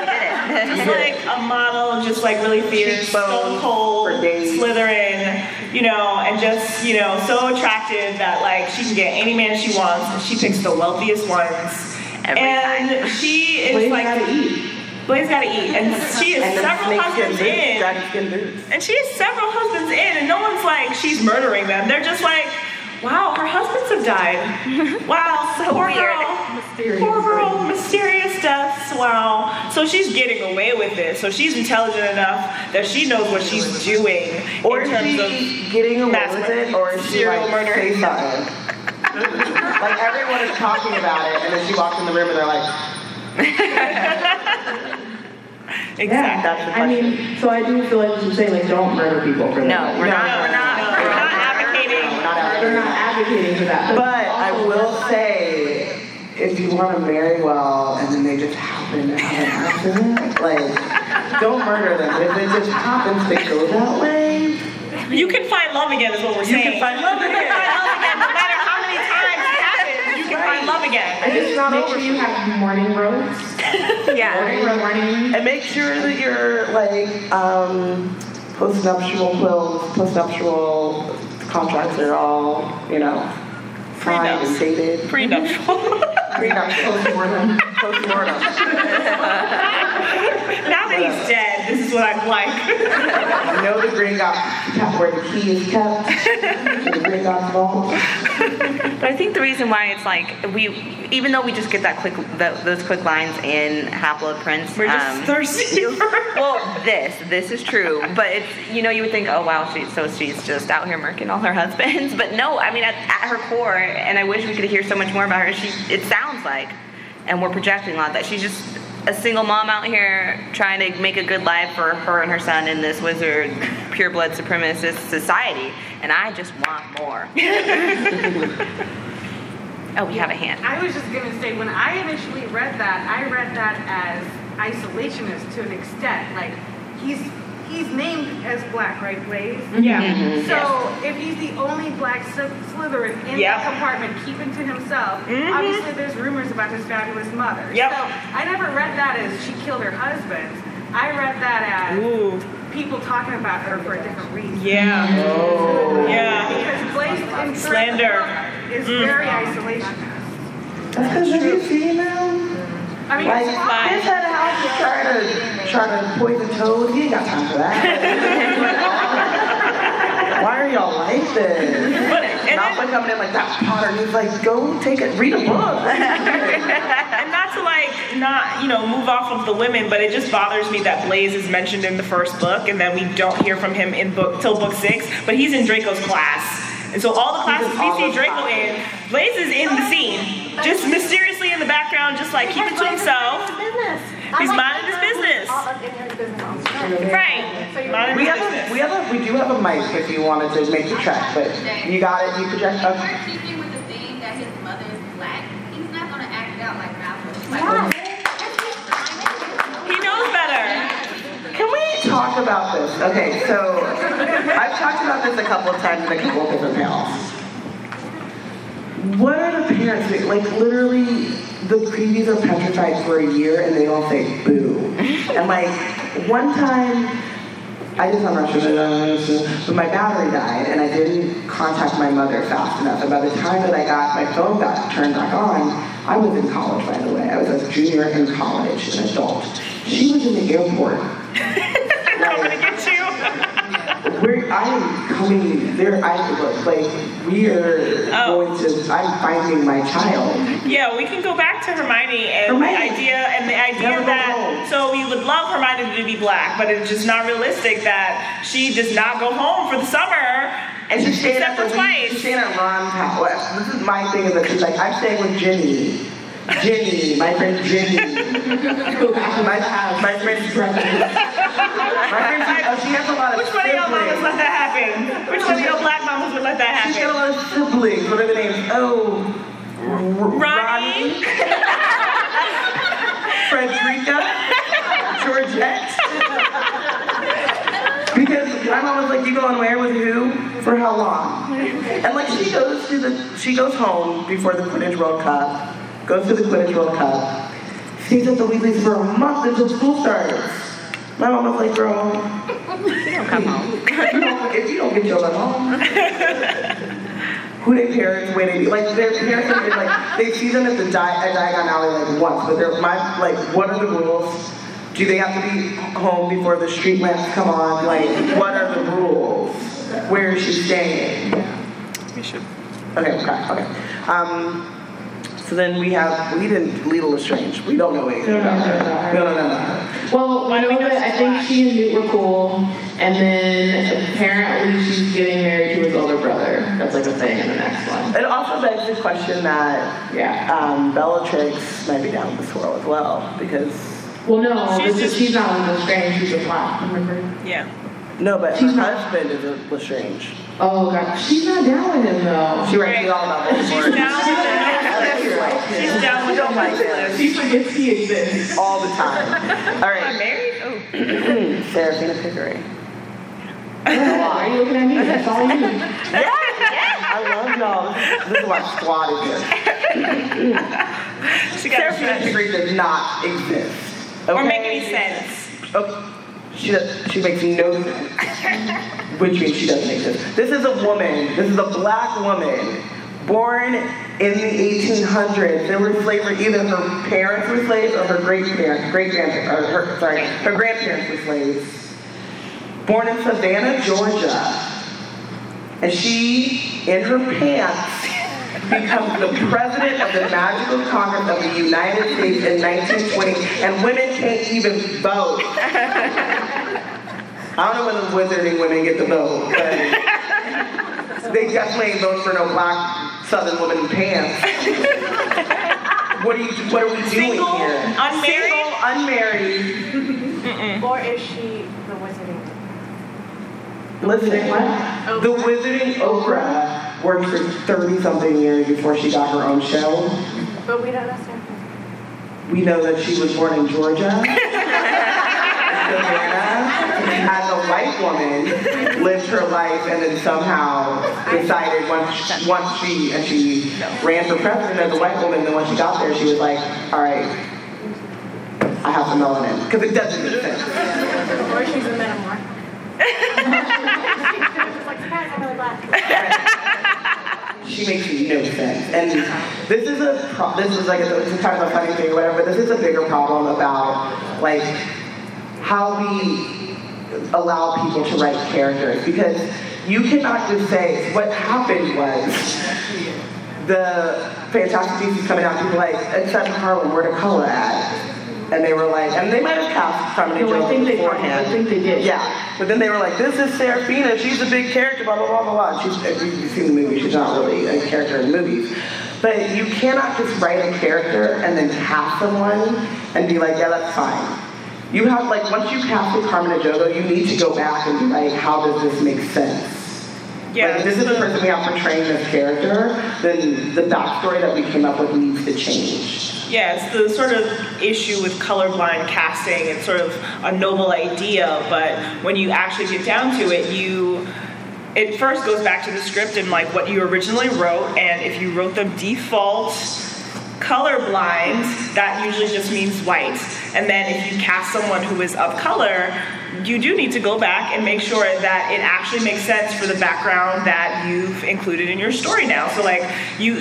it. Just like a model, just like really fierce, stone cold. Slytherin, you know, and just, you know, so attractive that like she can get any man she wants and she picks the wealthiest ones. Every and time. she is Blaise like gotta eat. Blaise gotta eat. And she is And several husbands boots. in. Dragon skin boots. And she has several husbands in, and no one's like, she's murdering them. They're just like, wow, her husbands have died. Wow, So poor weird. girl. Poor girl, mysterious deaths. Wow. So she's getting away with this. So she's intelligent enough that she knows what she's doing Or in is terms she getting away with murder. it, or is she Serial like murder. say something? like everyone is talking about it, and then she walks in the room and they're like, of exactly. That's the I mean, so I do feel like we should say, like, don't murder people for No, that. we're not. We're not. We're not advocating. "We're not out They're here." not advocating for that. But I will say, if you want to marry well and then they just happen to have an accident, like, don't murder them. If it just happens to go that way, You can find love again, is what we're You saying. can find love You can again. find love again, no matter how many times it happens. You can find love again. I just not make over sure you have morning robes. Yeah. Morning robe, morning. and make sure that you're like um, postnuptial wills, postnuptial contracts are all, you know, signed and Prenups. dated. Prenuptial. Prenuptial. Postmortem. Postmortem. now that he's dead, what I'm like. You know the Gringotts kept where the key is kept. to the Gringotts vault. But I think the reason why it's like we, even though we just get that quick, the, those quick lines in Half Blood Prince. We're just um, thirsty. well, this this is true, but it's you know you would think, oh wow, she so she's just out here murking all her husbands, but no, I mean at, at her core, and I wish we could hear so much more about her. She it sounds like, and we're projecting a lot that she's just a single mom out here trying to make a good life for her and her son in this wizard, pure blood supremacist society, and I just want more. oh, we have a hand. I was just gonna say, when I initially read that, I read that as isolationist to an extent. Like, he's he's named as black, right, Blaise? Yeah. Mhm. So if he's the only black Sly- Slytherin in Yep. that compartment, keeping to himself, Mhm. obviously there's rumors about his fabulous mother. Yep. So I never read that as she killed her husband. I read that as Ooh. people talking about her for a different reason. Yeah. Oh. Yeah. Because Blaise in Slander. is Mm. very isolationist. That's because you're female. I mean, Like, fine. his head house is trying to, trying to poison toad. He ain't got time for that. Why are y'all like this? But- and by coming in like that Potter. He's like, go take it, read a book. and not to like not you know move off of the women, but it just bothers me that Blaise is mentioned in the first book, and then we don't hear from him in book till book six. But he's in Draco's class, and so all the classes in we see Draco in, Blaise is in the scene, just mysteriously in the background, just like keeping to himself. He's minding his business. Right. We have a, we have a, we do have a mic if you wanted to make the trek, but you got it. You project. We're Okay. keeping with the theme that his mother is black. He's not gonna act out like Malcolm. Like, He knows better. Can we talk about this? Okay, so I've talked about this a couple of times in a couple of different panels. What are the parents doing? Like literally, the previews are petrified for a year and they don't say boo. And like one time, I just on Russia, but my battery died and I didn't contact my mother fast enough. And by the time that I got my phone got turned back on, I was in college by the way. I was a junior in college, an adult. She was in the airport. Coming to get you. We're, I am coming there. I like we are Oh. going to. I'm finding my child. Yeah, we can go back to Hermione and Hermione. the idea and the idea Never that so we would love Hermione to be black, but it's just not realistic that she does not go home for the summer And she's staying except at for twice. She's staying at Ron's house. This is my thing. Is that she's like, I'm staying with Jenny. Jenny, my friend Jenny. my, my friend. My friend, oh, she has a lot of Which one of y'all mamas let that happen? Which one of y'all black mamas would let that happen? She's got a lot of siblings. What are the names? Oh, Ronnie. Frederica, Georgette. Because my mom was like, "You going where with who? For how long?" And like she goes to the, she goes home before the Quidditch World Cup, goes to the Quidditch World Cup, stays at the Weasleys for a month until school starts. My mom was like, "Girl, You don't come home. if you don't, if you don't get your butt home." Who they parents, where they be. Like their parents have been like they see them at the Di- at Diagon Alley like once, but they're my like what are the rules? Do they have to be home before the street lamps come on? Like what are the rules? Where is she staying? We should. Okay, okay, okay. Um, so then we have we didn't Lethal Lestrange. We don't know anything No, no, about no, her. no. No, no, no, no. Well, Why do we we know know that I think she and Newt were cool, and then apparently she's getting married to his older brother. That's like a thing in the next one. It also begs the question that Yeah. um, Bellatrix might be down with the swirl as well because Well, no, She's this just- she's not one of the strange. She's a flop. Remember? Yeah. no, but She's her not- husband is a Lestrange. Oh god, she's not down with him though. She writes all about Voldemort. She's down with it. She's down with don't like it. She forgets he exists. all the time. All right. Am I married? Oh. Seraphina Picquery. Why are you looking at me? That's all you. Yeah, I love y'all. This is why squad is here. She got Seraphina a Picquery does not exist. Okay? Or make any sense. Oh, she does, she makes no sense. Which means she doesn't exist. This is a woman. This is a black woman born in the 1800s. There were slavery. Either her parents were slaves or her great parents, great grandparents, or her sorry, her grandparents were slaves. Born in Savannah, Georgia, and she, in her pants, becomes the president of the Magical Congress of the United States in 1920, and women can't even vote. I don't know when the wizarding women get the vote, but they definitely vote for no black Southern woman in pants. What are you? What are we doing Single, here? unmarried? Single, unmarried. Or is she the wizarding? Listen, the Wizarding Oprah worked for 30 something years before she got her own show. But we don't know Sarah. We know that she was born in Georgia. As a white woman, lived her life and then somehow decided once once she and she ran for president as a white woman. Then when she got there, she was like, "All right, I have some melanin," because it doesn't make sense. Or she's a metamorph. She's like, surprise, I'm really black. She makes no sense. And this is a pro- this is like a, it's kind of a funny thing or whatever. But this is a bigger problem about like how we allow people to write characters because you cannot just say what happened was the Fantastic Beasts is coming out. People like except Harlem, where the color at? And they were like, and they might have cast No, I Jones think they- beforehand. I think they did. Yeah, but then they were like, this is Seraphina. She's a big character. Blah blah blah blah blah. She's if you've seen the movie. She's not really a character in movies. But you cannot just write a character and then cast someone and be like, yeah, that's fine. You have like once you cast with Carmen Ejogo, you need to go back and be like, how does this make sense? Yeah, Like, if this is the person we have portraying this character, then the backstory that we came up with needs to change. Yeah, it's the sort of issue with colorblind casting. It's sort of a noble idea, but when you actually get down to it, you it first goes back to the script and like what you originally wrote, and if you wrote them default colorblind, that usually just means white. And then if you cast someone who is of color, you do need to go back and make sure that it actually makes sense for the background that you've included in your story now. So like you,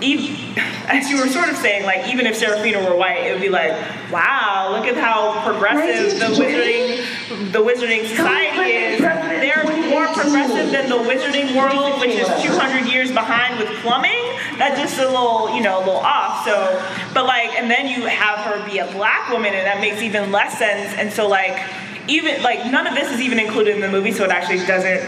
e- as you were sort of saying, like even if Seraphina were white, it would be like, wow, look at how progressive the wizarding, the wizarding society is. They're more progressive than the wizarding world, which is 200 years behind with plumbing. That's just a little, you know, a little off. So, but like, and then you have her be a black woman, and that makes even less sense. And so, like, even like none of this is even included in the movie, so it actually doesn't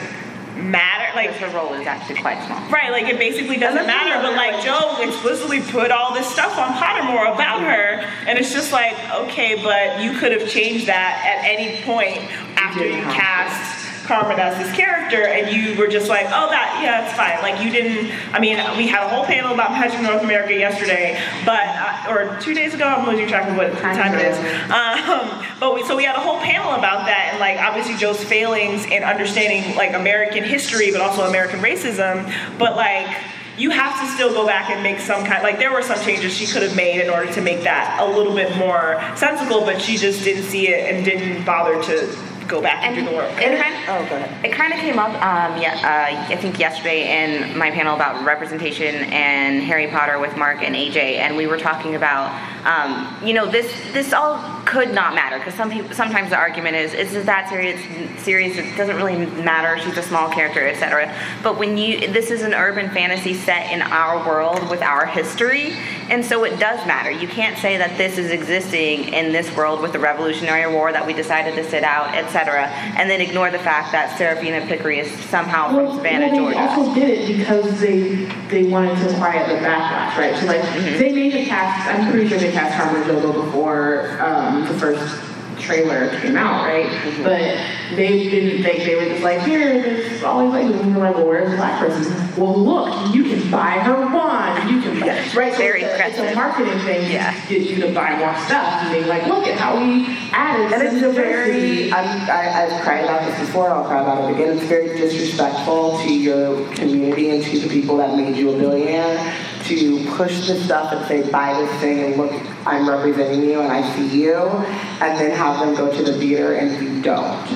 matter. Like her role is actually quite small. Right, like it basically doesn't matter. But like Joe explicitly put all this stuff on Pottermore about her, and it's just like, okay, but you could have changed that at any point after you cast Carmen as this character, and you were just like, oh, that yeah, it's fine. Like you didn't. I mean, we had a whole panel about Magic North America yesterday, but uh, or two days ago. I'm losing track of what time it is. Um, but we, so we had a whole panel about that, and like obviously Joe's failings in understanding like American history, but also American racism. But like you have to still go back and make some kind like there were some changes she could have made in order to make that a little bit more sensible, but she just didn't see it and didn't bother to go back and, do the work. It kind oh, go ahead. It kind of came up, um, yeah, uh, I think yesterday in my panel about representation and Harry Potter with Mark and AJ, and we were talking about, um, you know, this this all could not matter because some people sometimes the argument is is it that serious? Serious? It doesn't really matter. She's a small character, etc. But when you this is an urban fantasy set in our world with our history, and so it does matter. You can't say that this is existing in this world with the Revolutionary War that we decided to sit out, etc., and then ignore the fact that Seraphina Picquery is somehow from Savannah, well, Georgia. They also did it because they they wanted to quiet the backlash, right? So like Mm-hmm. they made the cast. I'm pretty sure they cast Carmen Ejogo before um, the first trailer came out, right? Mm-hmm. But they didn't think they were just like, here, there's all these ladies, and like, well, where's the black person? Well, look, you can buy her wand. You can buy, right? So it's, a, it's a marketing thing Yeah. to get you to buy more stuff. And being like, look at how we added. And it's a very, I'm, I, I've cried about this before, I'll cry about it again. It's very disrespectful to your community and to the people that made you a billionaire to push this stuff and say, buy this thing and look, I'm representing you and I see you, and then have them go to the theater and you don't.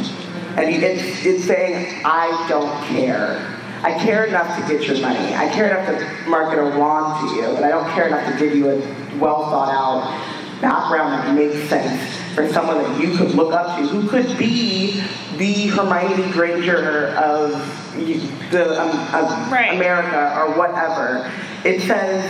And it's, it's saying, I don't care. I care enough to get your money. I care enough to market a wand to you, but I don't care enough to give you a well thought out background that makes sense for someone that you could look up to, who could be the Hermione Granger of the um, of America or whatever. It says,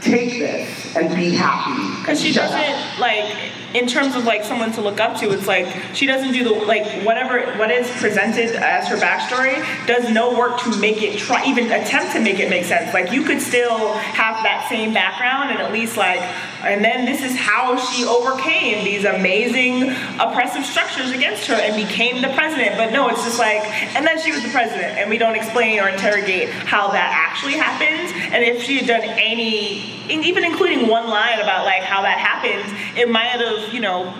take this and be happy. Because she doesn't like in terms of like someone to look up to, it's like she doesn't do the like whatever what is presented as her backstory does no work to make it try even attempt to make it make sense. Like you could still have that same background and at least like and then this is how she overcame these amazing oppressive structures against her and became the president. But no, it's just like, and then she was the president, and we don't explain or interrogate how that actually happened. And if she had done any, even including one line about like how that happened, it might have, you know,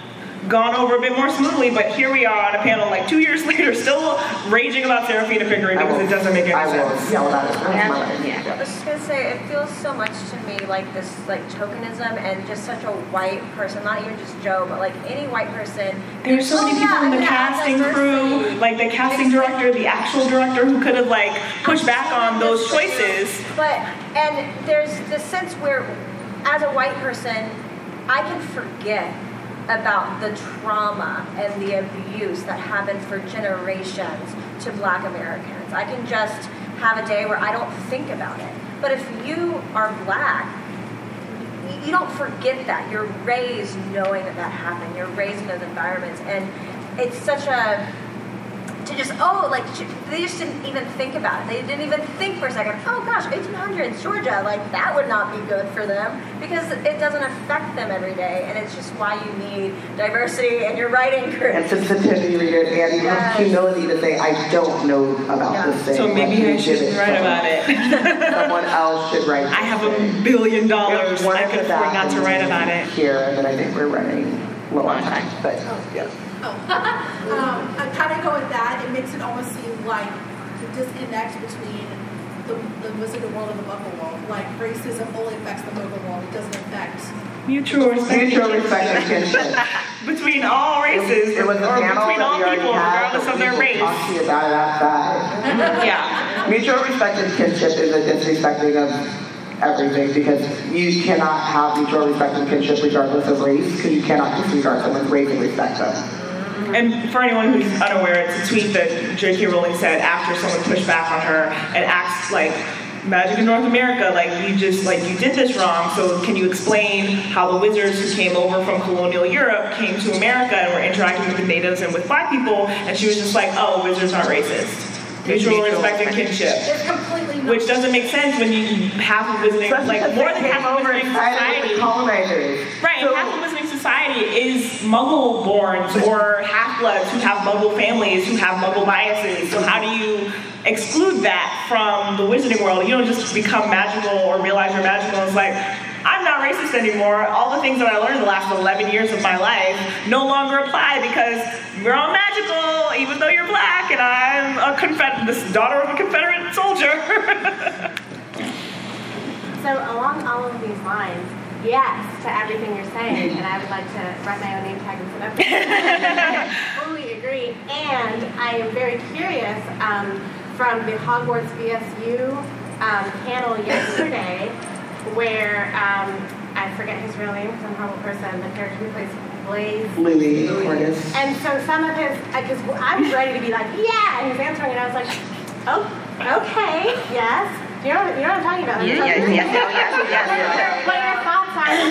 gone over a bit more smoothly, but here we are on a panel like two years later, still raging about Seraphina Pickering because it doesn't make any I will sense. yell about it. Yeah. I was just gonna say, it feels so much to me like this, like tokenism, and just such a white person. Not even just Joe, but like any white person. There's so Oh, many yeah, people in the I'm gonna add casting diversity. crew, like the casting director, the actual director who could have like pushed back on those choices. But and there's this sense where, as a white person, I can forget about the trauma and the abuse that happened for generations to Black Americans. I can just have a day where I don't think about it. But if you are Black, you don't forget that. You're raised knowing that that happened. You're raised in those environments, and it's such a to just oh like they just didn't even think about it. They didn't even think for a second. Oh gosh, 1800s Georgia, like that would not be good for them because it doesn't affect them every day, and it's just why you need diversity in your writing And group. sensitivity reader and you have humility to say, I don't know about Yeah. this thing. So maybe Let I should give it write some- about it. Someone else should write. I have a billion dollars. I of can the afford not to write about it. Here, and then I think we're running low on time, but, oh. yeah. Oh. Um, I kind of go with that. It makes it almost seem like the disconnect between the, the Wizarding World and the Muggle World. Like racism only affects the Muggle World. It doesn't affect. Mutual respect. Mutual respect and kinship. between all races, It was a or panel between all people, regardless of their will race. Talk to you about outside. Yeah. Mutual respect and kinship is a disrespecting of everything because you cannot have mutual respect and kinship regardless of race because you cannot disregard someone's race and respect them. And for anyone who's unaware, it's a tweet that J.K. Rowling said after someone pushed back on her and asked like, Magic in North America, like you just like you did this wrong. So can you explain how the wizards who came over from colonial Europe came to America and were interacting with the natives and with black people? And she was just like, oh, wizards aren't racist. Mutual respect and kinship. Completely. Which doesn't make sense when you half of wizarding, like more than half of over wizarding and sided with society. colonizers. Right, and half of Wizarding Society is Muggle borns or half bloods who have Muggle families who have Muggle biases. So how do you exclude that from the Wizarding world? You don't just become magical or realize you're magical. It's like I'm not racist anymore. All the things that I learned the last 11 years of my life no longer apply because we're all magical, even though you're black, and I'm a Confederate, this daughter of a Confederate soldier. So along all of these lines, yes to everything you're saying, and I would like to write my own name tag and put up. Fully agree, and I am very curious um, from the Hogwarts BSU um, panel yesterday, where um, I forget his real name because I'm horrible person. The character who plays Blaise. Louis Cordice. And so some of his, because I was ready to be like, yeah, and he was answering, and I was like, oh, okay, yes. You know, you know what I'm talking about? Yeah, yeah, yes, yes, yes, yes.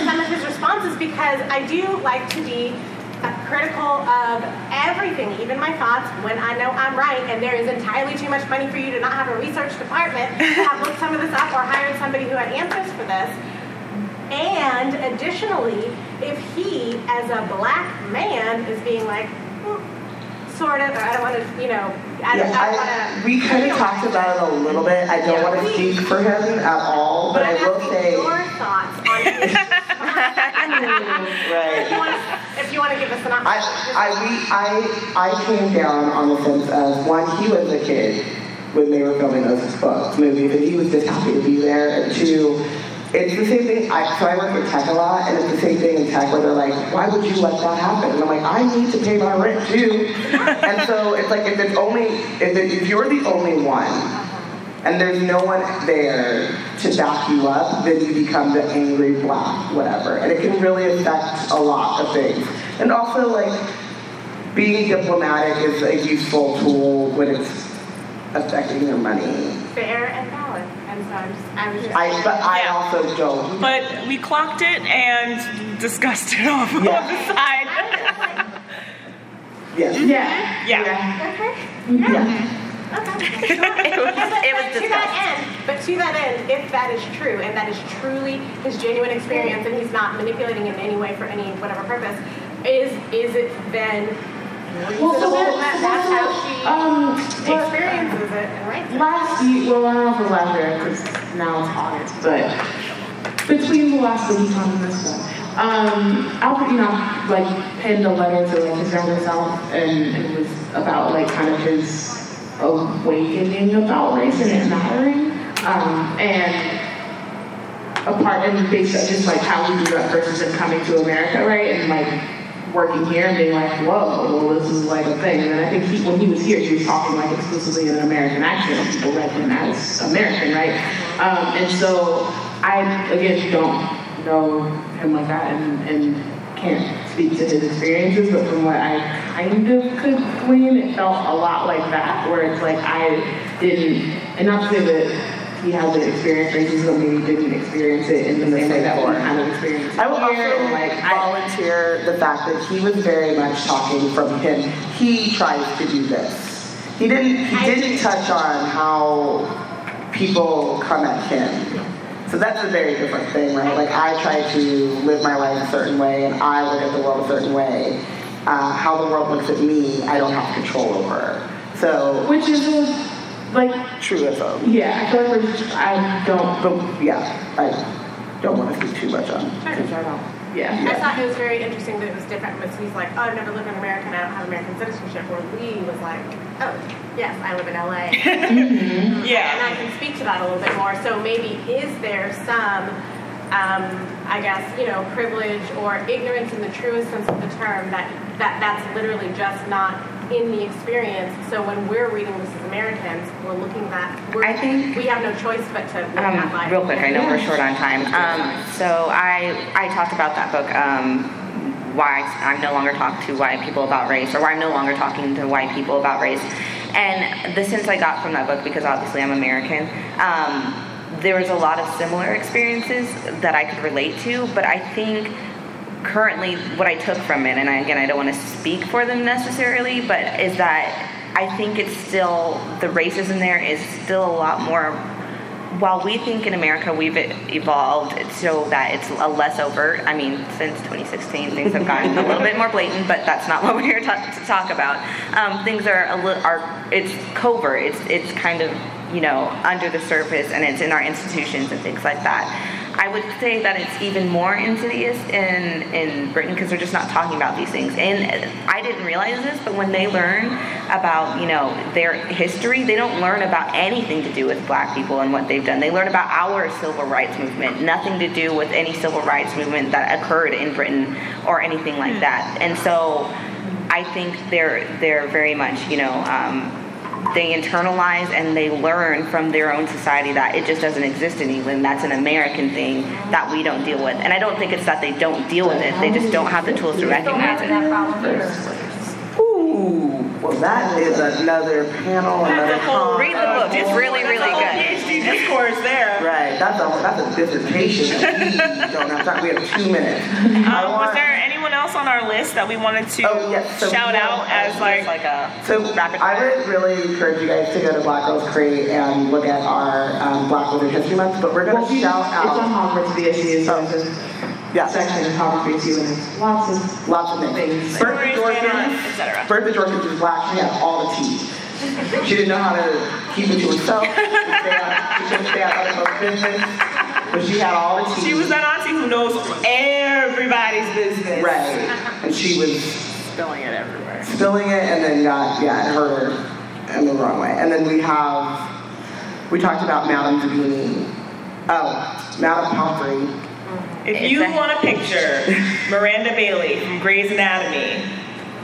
Some of his responses? Because I do like to be uh, critical of everything, even my thoughts, when I know I'm right, and there is entirely too much money for you to not have a research department to have looked some of this up or hired somebody who had answers for this. And additionally, if he, as a black man, is being like, "Hmm, sort of, or I don't want to, you know, I Yeah, I I, we kind of talked about it a little bit. I don't want to speak for him at all, but I will say. your thoughts on his Right. if you want to, if you want to give us an I, I, we, I, I came down on the sense of one, he was a kid when they were filming those books, movies, and he was just happy to be there. And two, it's the same thing. I, so I work with tech a lot, and it's the same thing in tech where they're like, "Why would you let that happen?" And I'm like, "I need to pay my rent too." and so it's like if it's only if, it, if you're the only one, and there's no one there to back you up, then you become the angry black, whatever. And it can really affect a lot of things. And also, like, being diplomatic is a useful tool when it's affecting your money. fair and valid. I'm I was just. I, but I also don't. But we clocked it, and discussed it off on the side. Yes. Yeah. Yeah. Yeah. it was, But- it was but to disgusting. that end, but to that end, if that is true and that is truly his genuine experience and he's not manipulating it in any way for any whatever purpose, is is it then Well, that- that that's how she Um, experiences it and writes it? Last year, well, I don't know if it was last year because now it's August, but between the last LeakyCon and this one, um, Albert you know, like penned a letter to like his younger self, and it was about like kind of his awakening about race and it mattering, um, and a part and basically just like how we grew up versus him coming to America, right, and like working here and being like, whoa, well, this is like a thing. And then I think he, when he was here, he was talking like exclusively in an American accent, people read him as American, right? Um, and so I, again, don't know him like that and, and can't speak to his experiences, but from what I kind of could glean, it felt a lot like that, where it's like I didn't, and not to say that he hasn't experienced racism, maybe didn't experience it in the same way that we kind of experienced it I will here, also like I, volunteer the fact that he was very much talking from him. He tries to do this. He didn't. He didn't touch on how people come at him. So that's a very different thing, right? Like I try to live my life a certain way, and I look at the world a certain way. Uh, how the world looks at me, I don't have control over. So which is a, like truism. yeah, I feel like we're just, I don't, But yeah, I don't want to speak too much on. because I don't, yeah. I thought it was very interesting that it was different because he's like, oh, I've never lived in America and I don't have American citizenship. Where Lee was like, oh, yes, I live in LA. And Yeah. I can speak to that a little bit more. So maybe is there some, um, I guess, you know, privilege or ignorance in the truest sense of the term that, that that's literally just not in the experience. So when we're reading this as Americans, we're looking at, we're, I think- we have no choice but to look at Um, life. real quick, I know we're short on time. Um, so I I talked about that book. Um, why I'm no longer talking to white people about race, or why I'm no longer talking to white people about race. And the sense I got from that book, because obviously I'm American, um, there was a lot of similar experiences that I could relate to. But I think currently what I took from it, and I, again, I don't want to speak for them necessarily, but is that I think it's still, the racism there is still a lot more, while we think in America we've evolved so that it's a less overt, I mean, since 2016 things have gotten a little bit more blatant, but that's not what we're here to, to talk about. Um, things are a little, are, it's covert, it's, it's kind of, you know, under the surface and it's in our institutions and things like that. I would say that it's even more insidious in, in Britain because they're just not talking about these things. And I didn't realize this, but when they learn about, you know, their history, they don't learn about anything to do with black people and what they've done. They learn about our civil rights movement, nothing to do with any civil rights movement that occurred in Britain or anything like that. And so I think they're they're very much, you know, um, they internalize and they learn from their own society that it just doesn't exist in England. That's an American thing that we don't deal with. And I don't think it's that they don't deal with it; they just don't have the tools to recognize it. that problem here. Ooh, well, that is another panel, another con. Read the book; it's really, really There's good. PhD discourse there. Right, that's a that's a dissertation. We don't have time. We have two minutes. I Um, was there anyone else on our list that we wanted to Oh, yes, so shout out as like, like a So I would really encourage you guys to go to Black Girls Create and look at our um, Black Women History Month. But we're gonna if you- shout It's on out. Hogwarts BSU, so there's Yeah, a section of Hogwarts BSU and there's lots of lots of things. things. Bertha Jorkins, etc. Bertha Jorkins was black. She had all the tea. She didn't know how to keep it to herself. She stay out- she couldn't stay out of other folks' business. But she had all the tea. She was that auntie who knows everybody's business. Right. And she was Spilling it everywhere. spilling it and then got, yeah, it hurt her in the wrong way. And then we have, we talked about Madame Davini. Oh, Madame Pomfrey. If you Exactly. want a picture Miranda Bailey from Grey's Anatomy,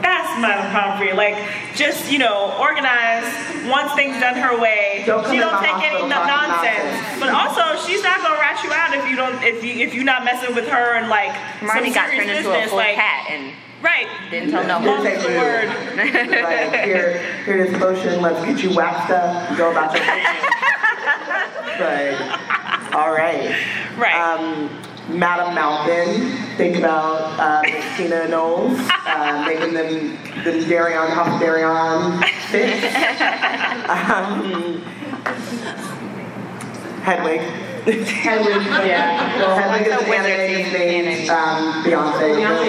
that's Madame Pomfrey. Like, just, you know, organized, wants things done her way. Don't she don't take any hospital nonsense. nonsense. But also, she's not gonna rat you out if you don't if you if you're not messing with her and like Marty got serious turned into a business. full like, cat and Right. didn't tell no Didn't one. say the boo. word. Like, here, here's potion, let's get you waxed up, go about your business. Like, all right. Right. Um, Madam Malkin. Think about uh, Miss Tina Knowles, uh, making them the Darion House Darion fit. Um, Hedwig. Hedwig, yeah. Well, Hedwig is the an wizard anime um, Beyonce. Beyonce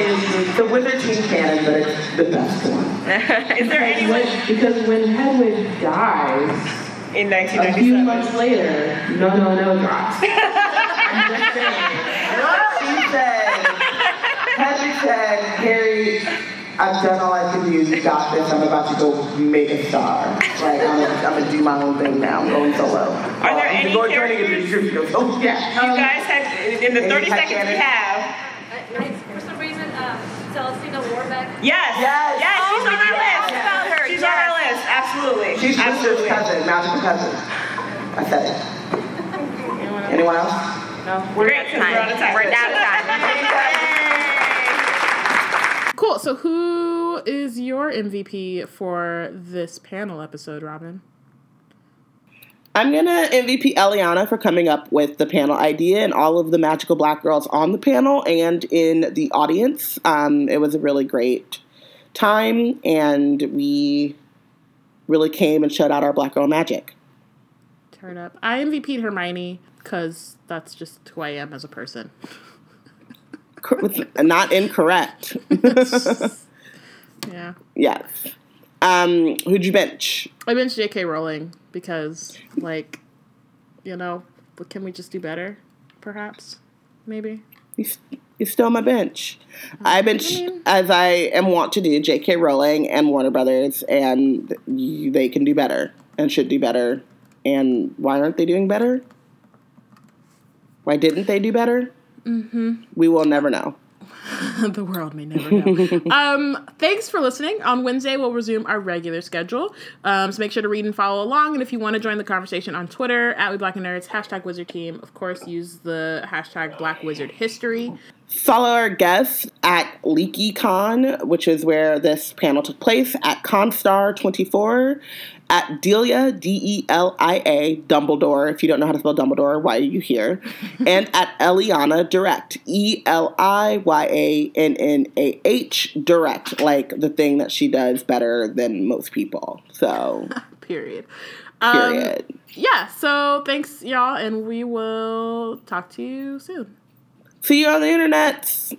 is the Wizard Teen canon, but it's the best one. Is there Because anyone when, because when Hedwig dies, in 1997. a few months later, no, no, no drops. I'm just saying. She said, Hedwig said, Harry, I've done all I can do. You got this. I'm about to go make a star. Like, I'm gonna, I'm gonna do my own thing now. I'm going solo. Are there any going joining characters- a new group. Oh, yeah. You guys have in the 30 seconds we have. For some reason, um, Celestina Warbeck. Yes. Yes. Yes. She's on our list. Oh, about her, She's on our list. Absolutely. She's Lister's Absolutely. cousin, magical cousin. I said it. Anyone else? We're great because we're out of time. We're out of time. Cool. So, who is your MVP for this panel episode, Robin? I'm gonna MVP Eliyannah for coming up with the panel idea and all of the magical black girls on the panel and in the audience. Um, it was a really great time, and we really came and showed out our black girl magic. Turn up. I MVP'd Hermione because that's just who I am as a person. Not incorrect. Yeah. yes. Um, who'd you bench? I benched J.K. Rowling because, like, you know, can we just do better? Perhaps, maybe. You, you still my bench. I bench as I am wont to do. J.K. Rowling and Warner Brothers, and you, they can do better and should do better. And why aren't they doing better? Why didn't they do better? Mm-hmm. We will never know. the world may never know. um, thanks for listening. On Wednesday, we'll resume our regular schedule. Um, so make sure to read and follow along. And if you want to join the conversation on Twitter, at We Black and Nerds, hashtag Wizard Team. Of course, use the hashtag Black Wizard History. Follow our guests at LeakyCon, which is where this panel took place, at Constar24, at Delia, D E L I A, Dumbledore. If you don't know how to spell Dumbledore, why are you here? and at Eliyannah Direct, E L I Y A N N A H Direct, like the thing that she does better than most people. So, Period. Um, period. yeah, so thanks, y'all, and we will talk to you soon. See you on the internet.